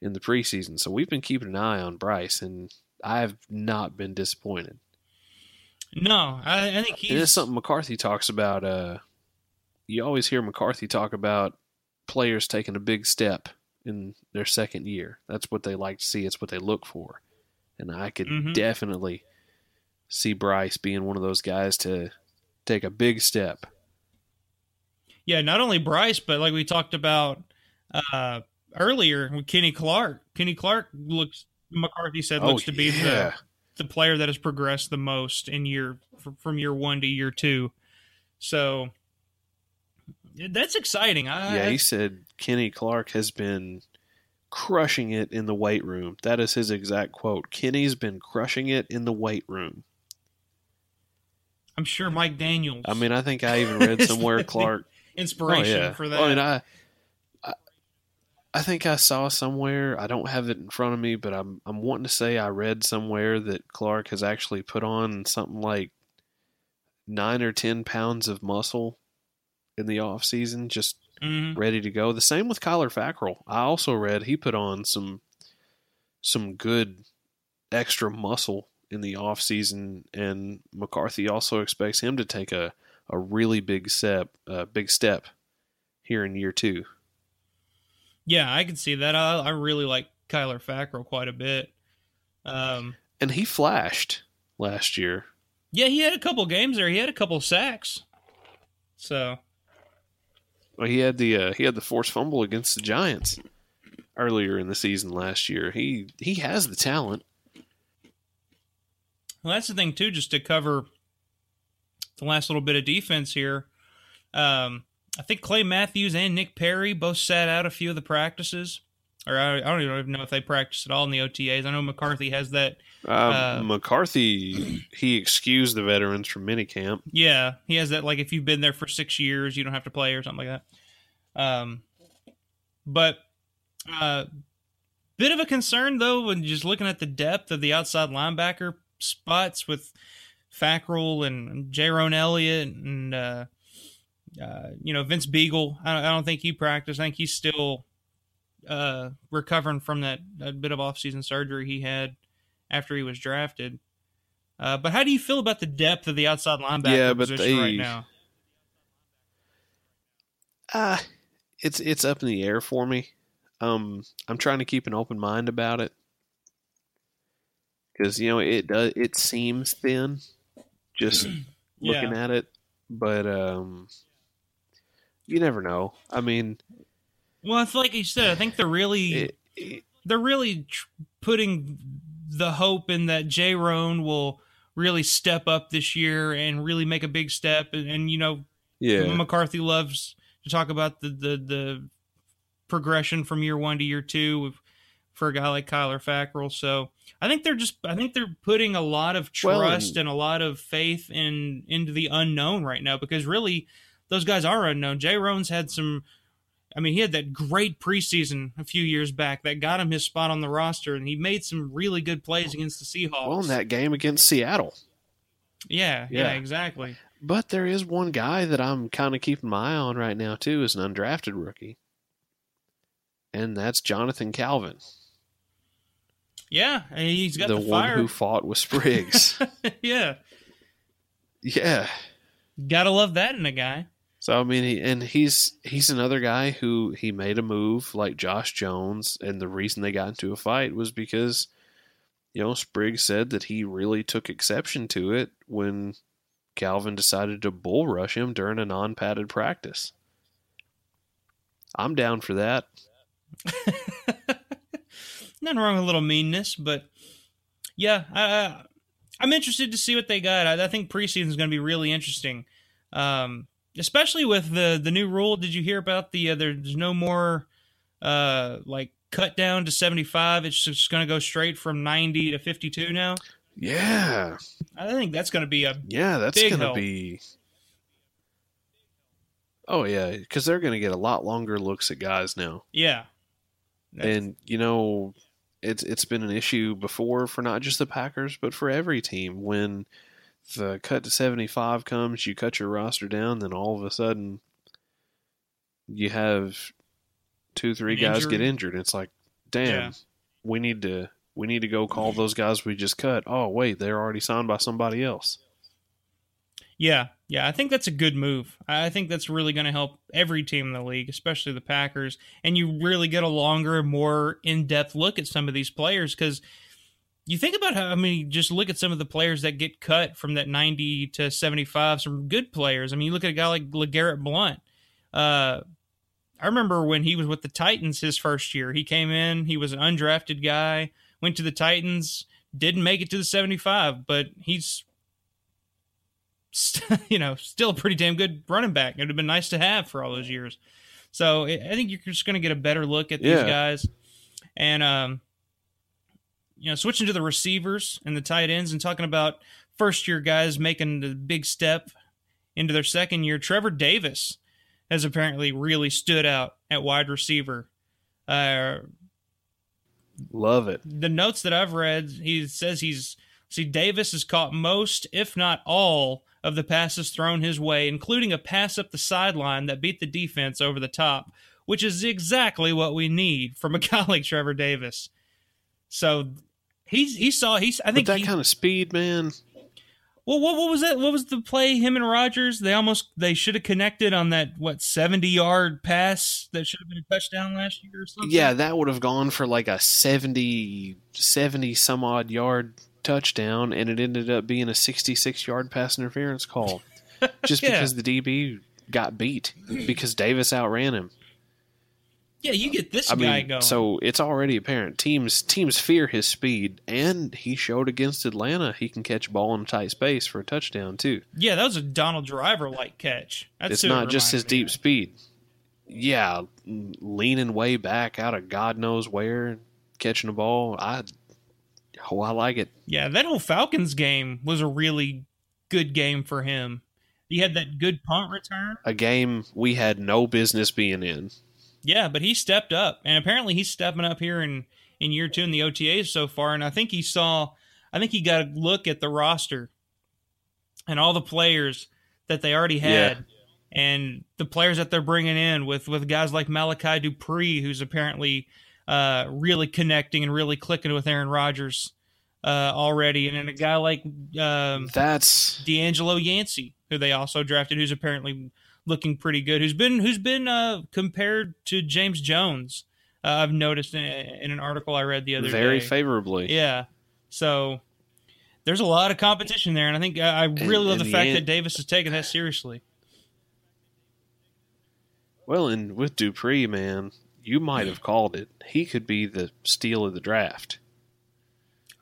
in the preseason. So we've been keeping an eye on Brice, and I've not been disappointed.
No, I, I think
And it's something McCarthy talks about. Uh, you always hear McCarthy talk about players taking a big step in their second year. That's what they like to see. It's what they look for. And I could
Mhm.
definitely see Brice being one of those guys to take a big step.
yeah, not only Brice, but like we talked about uh, earlier with Kenny Clark. Kenny Clark looks McCarthy said
Oh,
looks to be
yeah.
the the player that has progressed the most in year from year one to year two. So that's exciting. I,
Yeah, he said Kenny Clark has been crushing it in the weight room. That is his exact quote. Kenny's been crushing it in the weight room.
I'm sure Mike Daniels.
I mean, I think I even read [LAUGHS] somewhere Clark [LAUGHS]
inspiration
Oh, yeah.
for that.
I mean, I, I think I saw somewhere. I don't have it in front of me, but I'm I'm wanting to say I read somewhere that Clark has actually put on something like nine or ten pounds of muscle in the off season, just
Mhm.
ready to go. The same with Kyler Fackrell. I also read he put on some some good extra muscle in the off season, and McCarthy also expects him to take a, a really big step, uh, big step here in year two.
Yeah, I can see that. I, I really like Kyler Fackrell quite a bit. Um,
And he flashed last year.
yeah, he had a couple games there. He had a couple sacks. So
Well, he had the uh, he had the forced fumble against the Giants earlier in the season last year. He he has the talent.
Well, that's the thing too. Just to cover the last little bit of defense here, um, I think Clay Matthews and Nick Perry both sat out a few of the practices, or I, I don't even know if they practiced at all in the OTAs. I know McCarthy has that.
Uh,
Uh,
McCarthy he excused the veterans from minicamp.
Yeah, he has that. Like if you've been there for six years, you don't have to play or something like that. Um, but uh, bit of a concern though when just looking at the depth of the outside linebacker spots with Fackrell and Jayrone Elliott and uh, uh, you know Vince Biegel. I don't, I don't think he practiced. I think he's still uh, recovering from that, that bit of off-season surgery he had after he was drafted. Uh, but how do you feel about the depth of the outside linebacker
Yeah, but
position
they-
right now?
Ah, it's it's up in the air for me. Um, I'm trying to keep an open mind about it because you know it does it seems thin just [CLEARS THROAT] looking
Yeah.
at it, but um, you never know. I mean,
Well, it's like you said. I think they're really
it, it,
they're really tr- putting the hope in that Jayrone will really step up this year and really make a big step. And, and you know,
yeah,
McCarthy loves to talk about the, the the progression from year one to year two with, for a guy like Kyler Fackrell. So I think they're just I think they're putting a lot of
Well,
trust
and-
and a lot of faith in into the unknown right now because really those guys are unknown. Jayrone's had some. I mean, he had that great preseason a few years back that got him his spot on the roster, and he made some really good plays against the Seahawks.
well, in that game against Seattle.
yeah, yeah,
Yeah.
exactly.
But there is one guy that I'm kind of keeping my eye on right now too, is an undrafted rookie, and that's Jonathan Calvin,
Yeah, and he's got
the,
the,
one
fire.
who fought with Spriggs. [LAUGHS]
yeah,
yeah.
gotta love that in a guy.
So I mean, he, and he's he's another guy who he made a move like Josh Jones, and the reason they got into a fight was because you know Spriggs said that he really took exception to it when Calvin decided to bull rush him during a non-padded practice. I'm down for that. [LAUGHS]
Nothing wrong with a little meanness, but yeah, I, I'm interested to see what they got. I, I think preseason is going to be really interesting, um, especially with the the new rule. Did you hear about the uh, there's no more uh, like cut down to 75? It's just going to go straight from 90 to 52 now.
Yeah,
I think that's going to be a
yeah, that's gonna
help.
be. Oh yeah, because they're gonna get a lot longer looks at guys now.
yeah. That's-
And you know, it's it's been an issue before for not just the Packers but for every team when the cut to 75 comes, you cut your roster down, then all of a sudden you have two, three
An
guys
injury.
get injured. It's like, damn,
Yeah.
we need to we need to go call those guys we just cut. Oh wait, they're already signed by somebody else.
Yeah, yeah, I think that's a good move. I think that's really going to help every team in the league, especially the Packers. And you really get a longer, more in depth look at some of these players because you think about how I mean, just look at some of the players that get cut from that 90 to 75, some good players. I mean, you look at a guy like LeGarrette Blunt. Uh, I remember when he was with the Titans his first year. He came in, he was an undrafted guy, went to the Titans, didn't make it to the 75, but he's st- [LAUGHS] you know, still a pretty damn good running back. It would have been nice to have for all those years. So I I think you're just going to get a better look at these
Yeah.
guys, and um, you know, switching to the receivers and the tight ends, and talking about first year guys making the big step into their second year. Trevor Davis has apparently really stood out at wide receiver. Uh,
Love it.
the notes that I've read, he says he's see Davis has caught most, if not all, of the passes thrown his way, including a pass up the sideline that beat the defense over the top, which is exactly what we need from a [LAUGHS] guy like Trevor Davis. So he's he saw he's I
With
think
that
he,
kind of speed, man.
well what what was that what was the play him and Rodgers they almost they should have connected on that what 70 yard pass that should have been a touchdown last year or something.
Yeah, that would have gone for like a 70, 70 some odd yard touchdown, and it ended up being a 66 yard pass interference call. [LAUGHS] Just
Yeah.
because the DB got beat because Davis outran him.
Yeah, you get this
I
guy
mean,
going.
so it's already apparent. Teams teams fear his speed, and he showed against Atlanta he can catch a ball in a tight space for a touchdown too.
Yeah, that was a Donald Driver like catch. That's
it's
it
not just his deep speed. Yeah, leaning way back out of God knows where, catching a ball. I, oh, I like it.
Yeah, that whole Falcons game was a really good game for him. He had that good punt return.
A game we had no business being in.
Yeah, but he stepped up, and apparently he's stepping up here in in year two in the OTAs so far. And I think he saw, I think he got a look at the roster and all the players that they already had, and the players that they're bringing in with with guys like Malachi Dupre, who's apparently uh, really connecting and really clicking with Aaron Rodgers uh, already, and then a guy like um,
That's
DeAngelo Yancey, who they also drafted, who's apparently looking pretty good. Who's been who's been uh, compared to James Jones? Uh, I've noticed in, in an article I read the other day.
very
day.
favorably.
Yeah, so there's a lot of competition there, and I think I I really love the
the
fact
an-
that Davis is taking that seriously.
Well, and with Dupre, man, you might have called it. He could be the steal of the draft.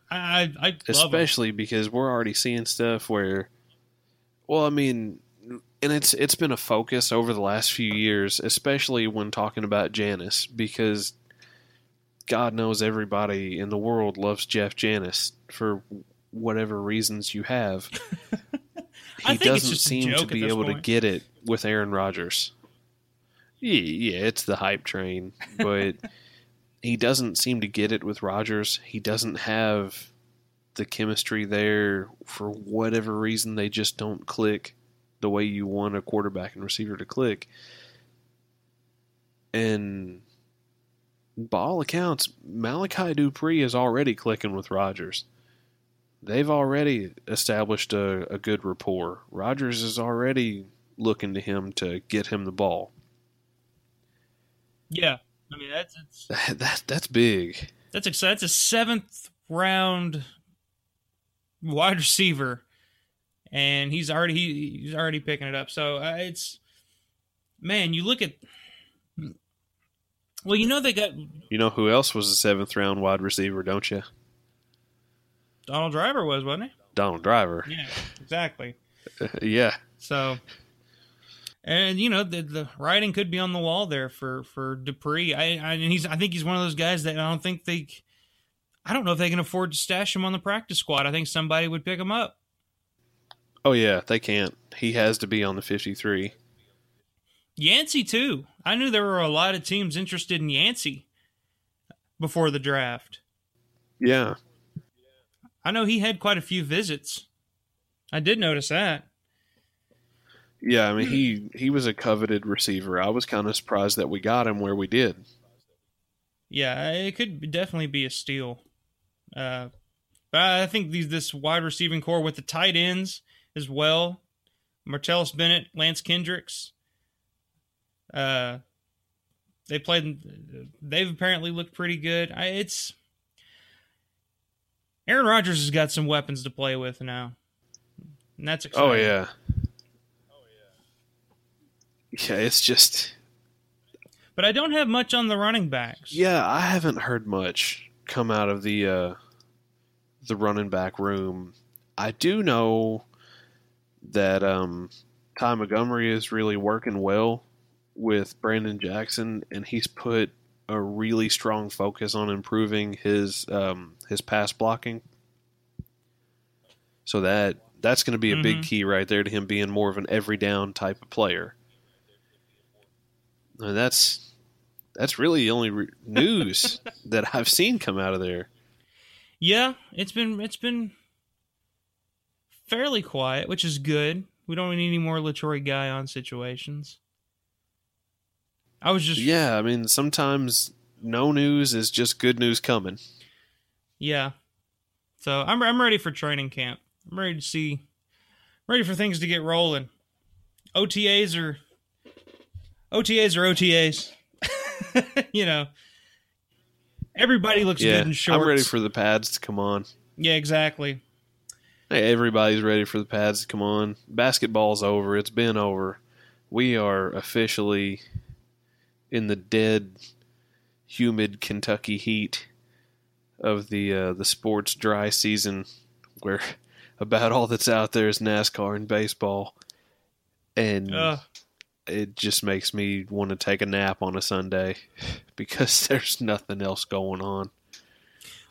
I I, love him.
especially because we're already seeing stuff where well i mean and it's it's been a focus over the last few years especially when talking about Janis because god knows everybody in the world loves Jeff Janis for whatever reasons you have [LAUGHS] he doesn't seem to be able to get it with Aaron Rodgers yeah, yeah it's the hype train but [LAUGHS] he doesn't seem to get it with Rodgers. He doesn't have the chemistry there for whatever reason. They just don't click the way you want a quarterback and receiver to click. And by all accounts, Malachi Dupre is already clicking with Rodgers. They've already established a, a good rapport. Rodgers is already looking to him to get him the ball.
Yeah, I mean that's it's, [LAUGHS]
That, that that's big.
that's exciting. That's a seventh round wide receiver, and he's already he, he's already picking it up. So uh, it's man, you look at. Well, you know they got
You know who else was a seventh round wide receiver, don't you?
Donald Driver was, wasn't he?
Donald Driver.
Yeah, exactly. [LAUGHS]
yeah.
So, and you know the the writing could be on the wall there for for Dupre. I, I and he's I think he's one of those guys that I don't think they. I don't know if they can afford to stash him on the practice squad. I think somebody would pick him up.
Oh yeah, they can't. He has to be on the 53.
Yancey too. I knew there were a lot of teams interested in Yancey before the draft.
Yeah.
I know he had quite a few visits. I did notice that.
Yeah, I mean he he was a coveted receiver. I was kind of surprised that we got him where we did.
Yeah, it could definitely be a steal. Uh, but I think these this wide receiving core with the tight ends as well, Martellus Bennett, Lance Kendricks. Uh, they played. They've apparently looked pretty good. I, it's Aaron Rodgers has got some weapons to play with now, and that's exciting.
Oh yeah. Yeah, it's just
But I don't have much on the running backs.
yeah. I haven't heard much come out of the uh, the running back room. I do know that um, Ty Montgomery is really working well with Brandon Jackson, and he's put a really strong focus on improving his um, his pass blocking. So that that's going to be a big
Mhm.
key right there to him being more of an every down type of player. And that's that's really the only re- news [LAUGHS] that I've seen come out of there.
Yeah, it's been it's been fairly quiet, which is good. We don't need any more Letroy Guion situations. I was just
Yeah, I mean sometimes no news is just good news coming.
yeah. So I'm I'm ready for training camp. I'm ready to see ready for things to get rolling. OTAs are OTAs are OTAs. [LAUGHS] you know. Everybody looks
yeah,
good in shorts.
I'm ready for the pads to come on.
Yeah, exactly.
Hey, everybody's ready for the pads to come on. Basketball's over. It's been over. We are officially in the dead, humid Kentucky heat of the uh, the sports dry season, where [LAUGHS] about all that's out there is NASCAR and baseball, and
Ugh.
it just makes me want to take a nap on a Sunday [LAUGHS] because [LAUGHS] there's nothing else going on.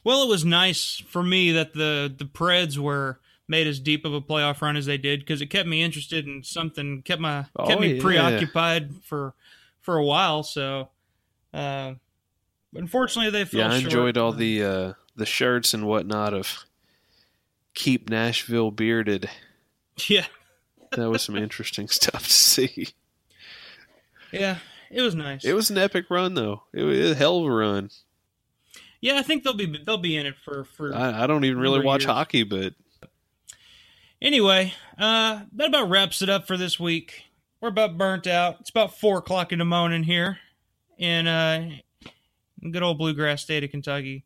Well, it was nice for me that the the Preds were made as deep of a playoff run as they did because it kept me interested in something, kept my kept
Oh,
me
yeah.
preoccupied for for a while. So, uh, unfortunately, they fell
Yeah, I
short.
enjoyed all the uh, the shirts and whatnot of keep Nashville bearded. [LAUGHS]
yeah
That was some interesting stuff to see.
yeah it was nice.
It was an epic run though. It was a hell of a run.
yeah, I think they'll be they'll be in it for for
I, I don't even really
Number
watch
years.
hockey, but
Anyway, uh, that about wraps it up for this week. We're about burnt out. It's about four o'clock in the morning here in uh, good old bluegrass state of Kentucky.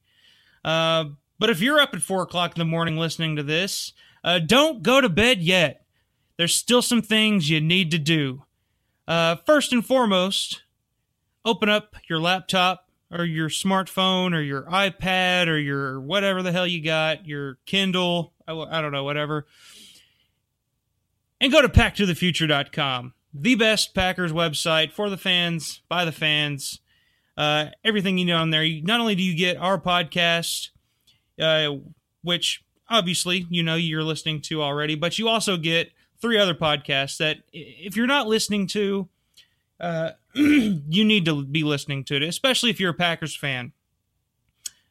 Uh, but if you're up at four o'clock in the morning listening to this, uh, don't go to bed yet. There's still some things you need to do. Uh, first and foremost, open up your laptop or your smartphone or your iPad or your whatever the hell you got, your Kindle, I, I don't know, whatever and go to packtothefuture.com the best packers website for the fans by the fans. Uh, everything you know on there. Not only do you get our podcast uh, which obviously you know you're listening to already but you also get three other podcasts that if you're not listening to uh, [CLEARS THROAT] you need to be listening to it especially if you're a packers fan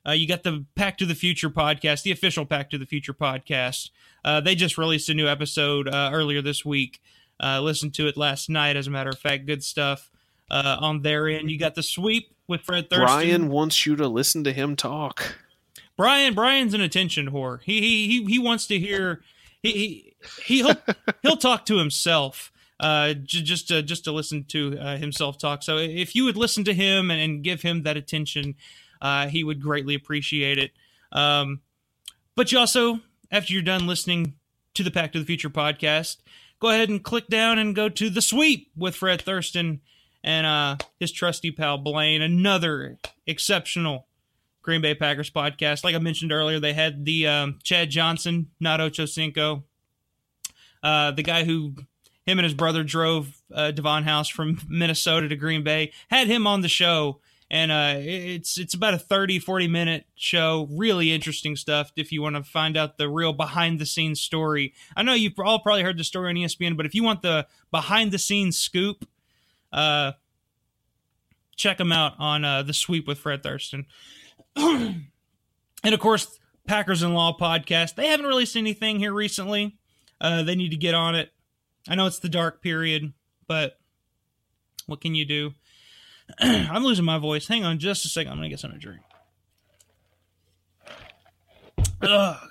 uh, you got the Pack to the Future podcast, the official Pack to the Future podcast. Uh, they just released a new episode uh, earlier this week. Uh, listened to it last night, as a matter of fact. Good stuff uh, on their end. You got the sweep with Fred Thurston.
Brian wants you to listen to him talk.
Brian Brian's an attention whore. He he he, he wants to hear. He he he- he'll [LAUGHS] he'll talk to himself. Uh, j- just to just to listen to uh, himself talk. So if you would listen to him and, and give him that attention, uh, he would greatly appreciate it. Um, but you also, after you're done listening to the Pack to the Future podcast, go ahead and click down and go to the sweep with Fred Thurston and uh, his trusty pal Blaine. Another exceptional Green Bay Packers podcast. Like I mentioned earlier, they had the um, Chad Johnson, not Ocho Cinco, uh, the guy who him and his brother drove uh, Davon House from [LAUGHS] Minnesota to Green Bay, had him on the show. And uh, it's it's about a 30, 40 minute show. Really interesting stuff if you want to find out the real behind the scenes story. I know you've all probably heard the story on ESPN, but if you want the behind the scenes scoop, uh, check them out on uh, The Sweep with Fred Thurston. [CLEARS THROAT] and of course, Packers in Law podcast. They haven't released anything here recently. Uh, they need to get on it. I know it's the dark period, but what can you do? [CLEARS THROAT] I'm losing my voice. Hang on just a second. I'm going to get something to drink. Ugh.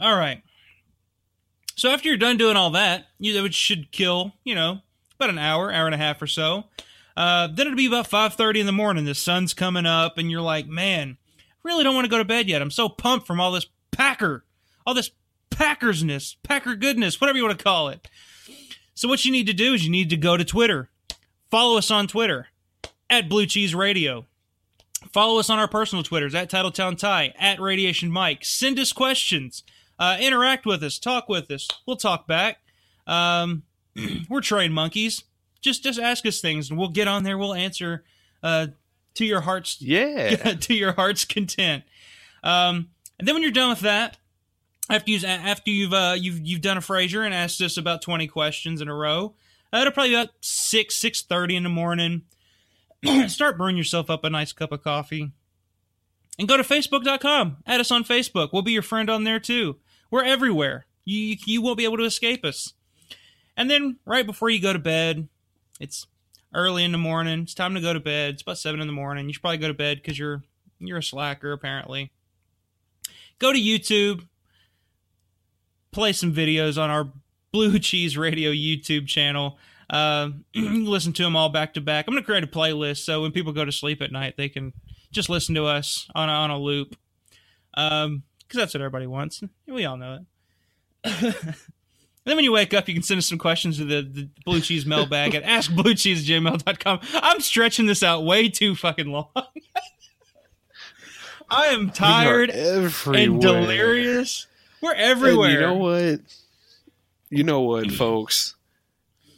All right. So after you're done doing all that, you should kill, you know, about an hour, hour and a half or so. Uh, then it'll be about 5.30 in the morning. The sun's coming up, and you're like, man, I really don't want to go to bed yet. I'm so pumped from all this Packer, all this Packersness, Packer goodness, whatever you want to call it. So what you need to do is you need to go to Twitter. Follow us on Twitter at Blue Cheese Radio. Follow us on our personal Twitters at Titletown Ty, at Radiation Mike. Send us questions. Uh, interact with us. Talk with us. We'll talk back. Um, [CLEARS THROAT] we're trained monkeys. Just just ask us things, and we'll get on there. We'll answer uh, to your heart's
yeah [LAUGHS]
to your heart's content. Um, and then when you're done with that, after you after you've uh, you've you've done a Frasier and asked us about twenty questions in a row, it'll probably be about six six thirty in the morning. [CLEARS THROAT] Start brewing yourself up a nice cup of coffee, and go to facebook.com. Add us on Facebook. We'll be your friend on there too. We're everywhere. You you won't be able to escape us. And then right before you go to bed, it's early in the morning. It's time to go to bed. It's about seven in the morning. You should probably go to bed because you're you're a slacker apparently. Go to YouTube, play some videos on our Blue Cheese Radio YouTube channel. Uh, [CLEARS THROAT] listen to them all back to back. I'm going to create a playlist so when people go to sleep at night, they can just listen to us on a, on a loop. Um, because that's what everybody wants. We all know it. [LAUGHS] And then when you wake up, you can send us some questions to the, the Blue Cheese mailbag at [LAUGHS] askbluecheese@gmail.com. I'm stretching this out way too fucking long. [LAUGHS] I am tired and delirious. We're everywhere.
And you know what? You know what, mm. folks?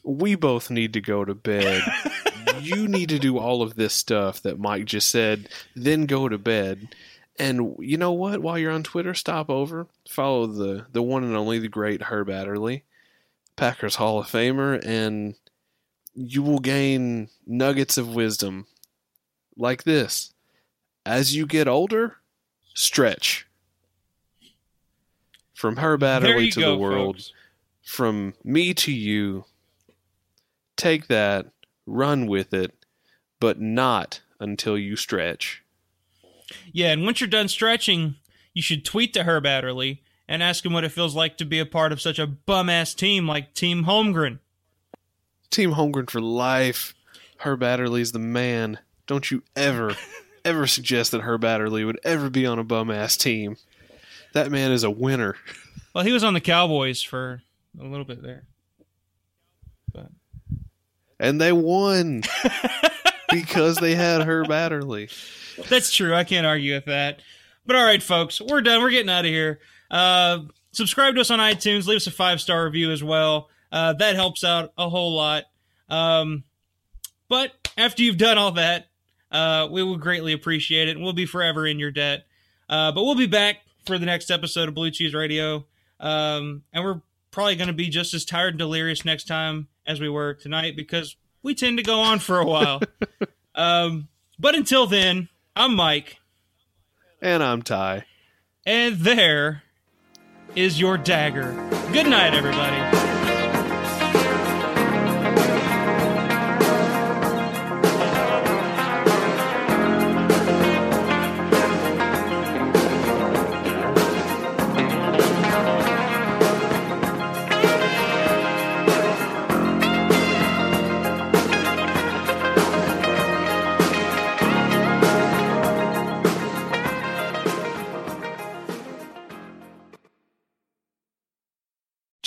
We both need to go to bed. [LAUGHS] you need to do all of this stuff that Mike just said, then go to bed. And you know what? While you're on Twitter, stop over, follow the the one and only the great Herb Adderley, Packers Hall of Famer, and you will gain nuggets of wisdom like this. As you get older, stretch. From Herb Adderley to
go,
the world,
folks.
From me to you, take that, run with it, but not until you stretch.
Yeah, and once you're done stretching, you should tweet to Herb Adderley and ask him what it feels like to be a part of such a bum ass team like Team Holmgren.
Team Holmgren for life. Herb Adderley's the man. Don't you ever, [LAUGHS] ever suggest that Herb Adderley would ever be on a bum ass team. That man is a winner.
Well, he was on the Cowboys for a little bit there. But
And they won [LAUGHS] because they had Herb Adderley.
That's true. I can't argue with that. But all right, folks, we're done. We're getting out of here. Uh, subscribe to us on iTunes. Leave us a five star review as well. Uh, that helps out a whole lot. Um, but after you've done all that, uh, we will greatly appreciate it, and we'll be forever in your debt. Uh, but we'll be back for the next episode of Blue Cheese Radio, um, and we're probably going to be just as tired and delirious next time as we were tonight because we tend to go on for a while. [LAUGHS] um, but until then, I'm Mike.
And I'm Ty.
And there is your dagger. Good night, everybody.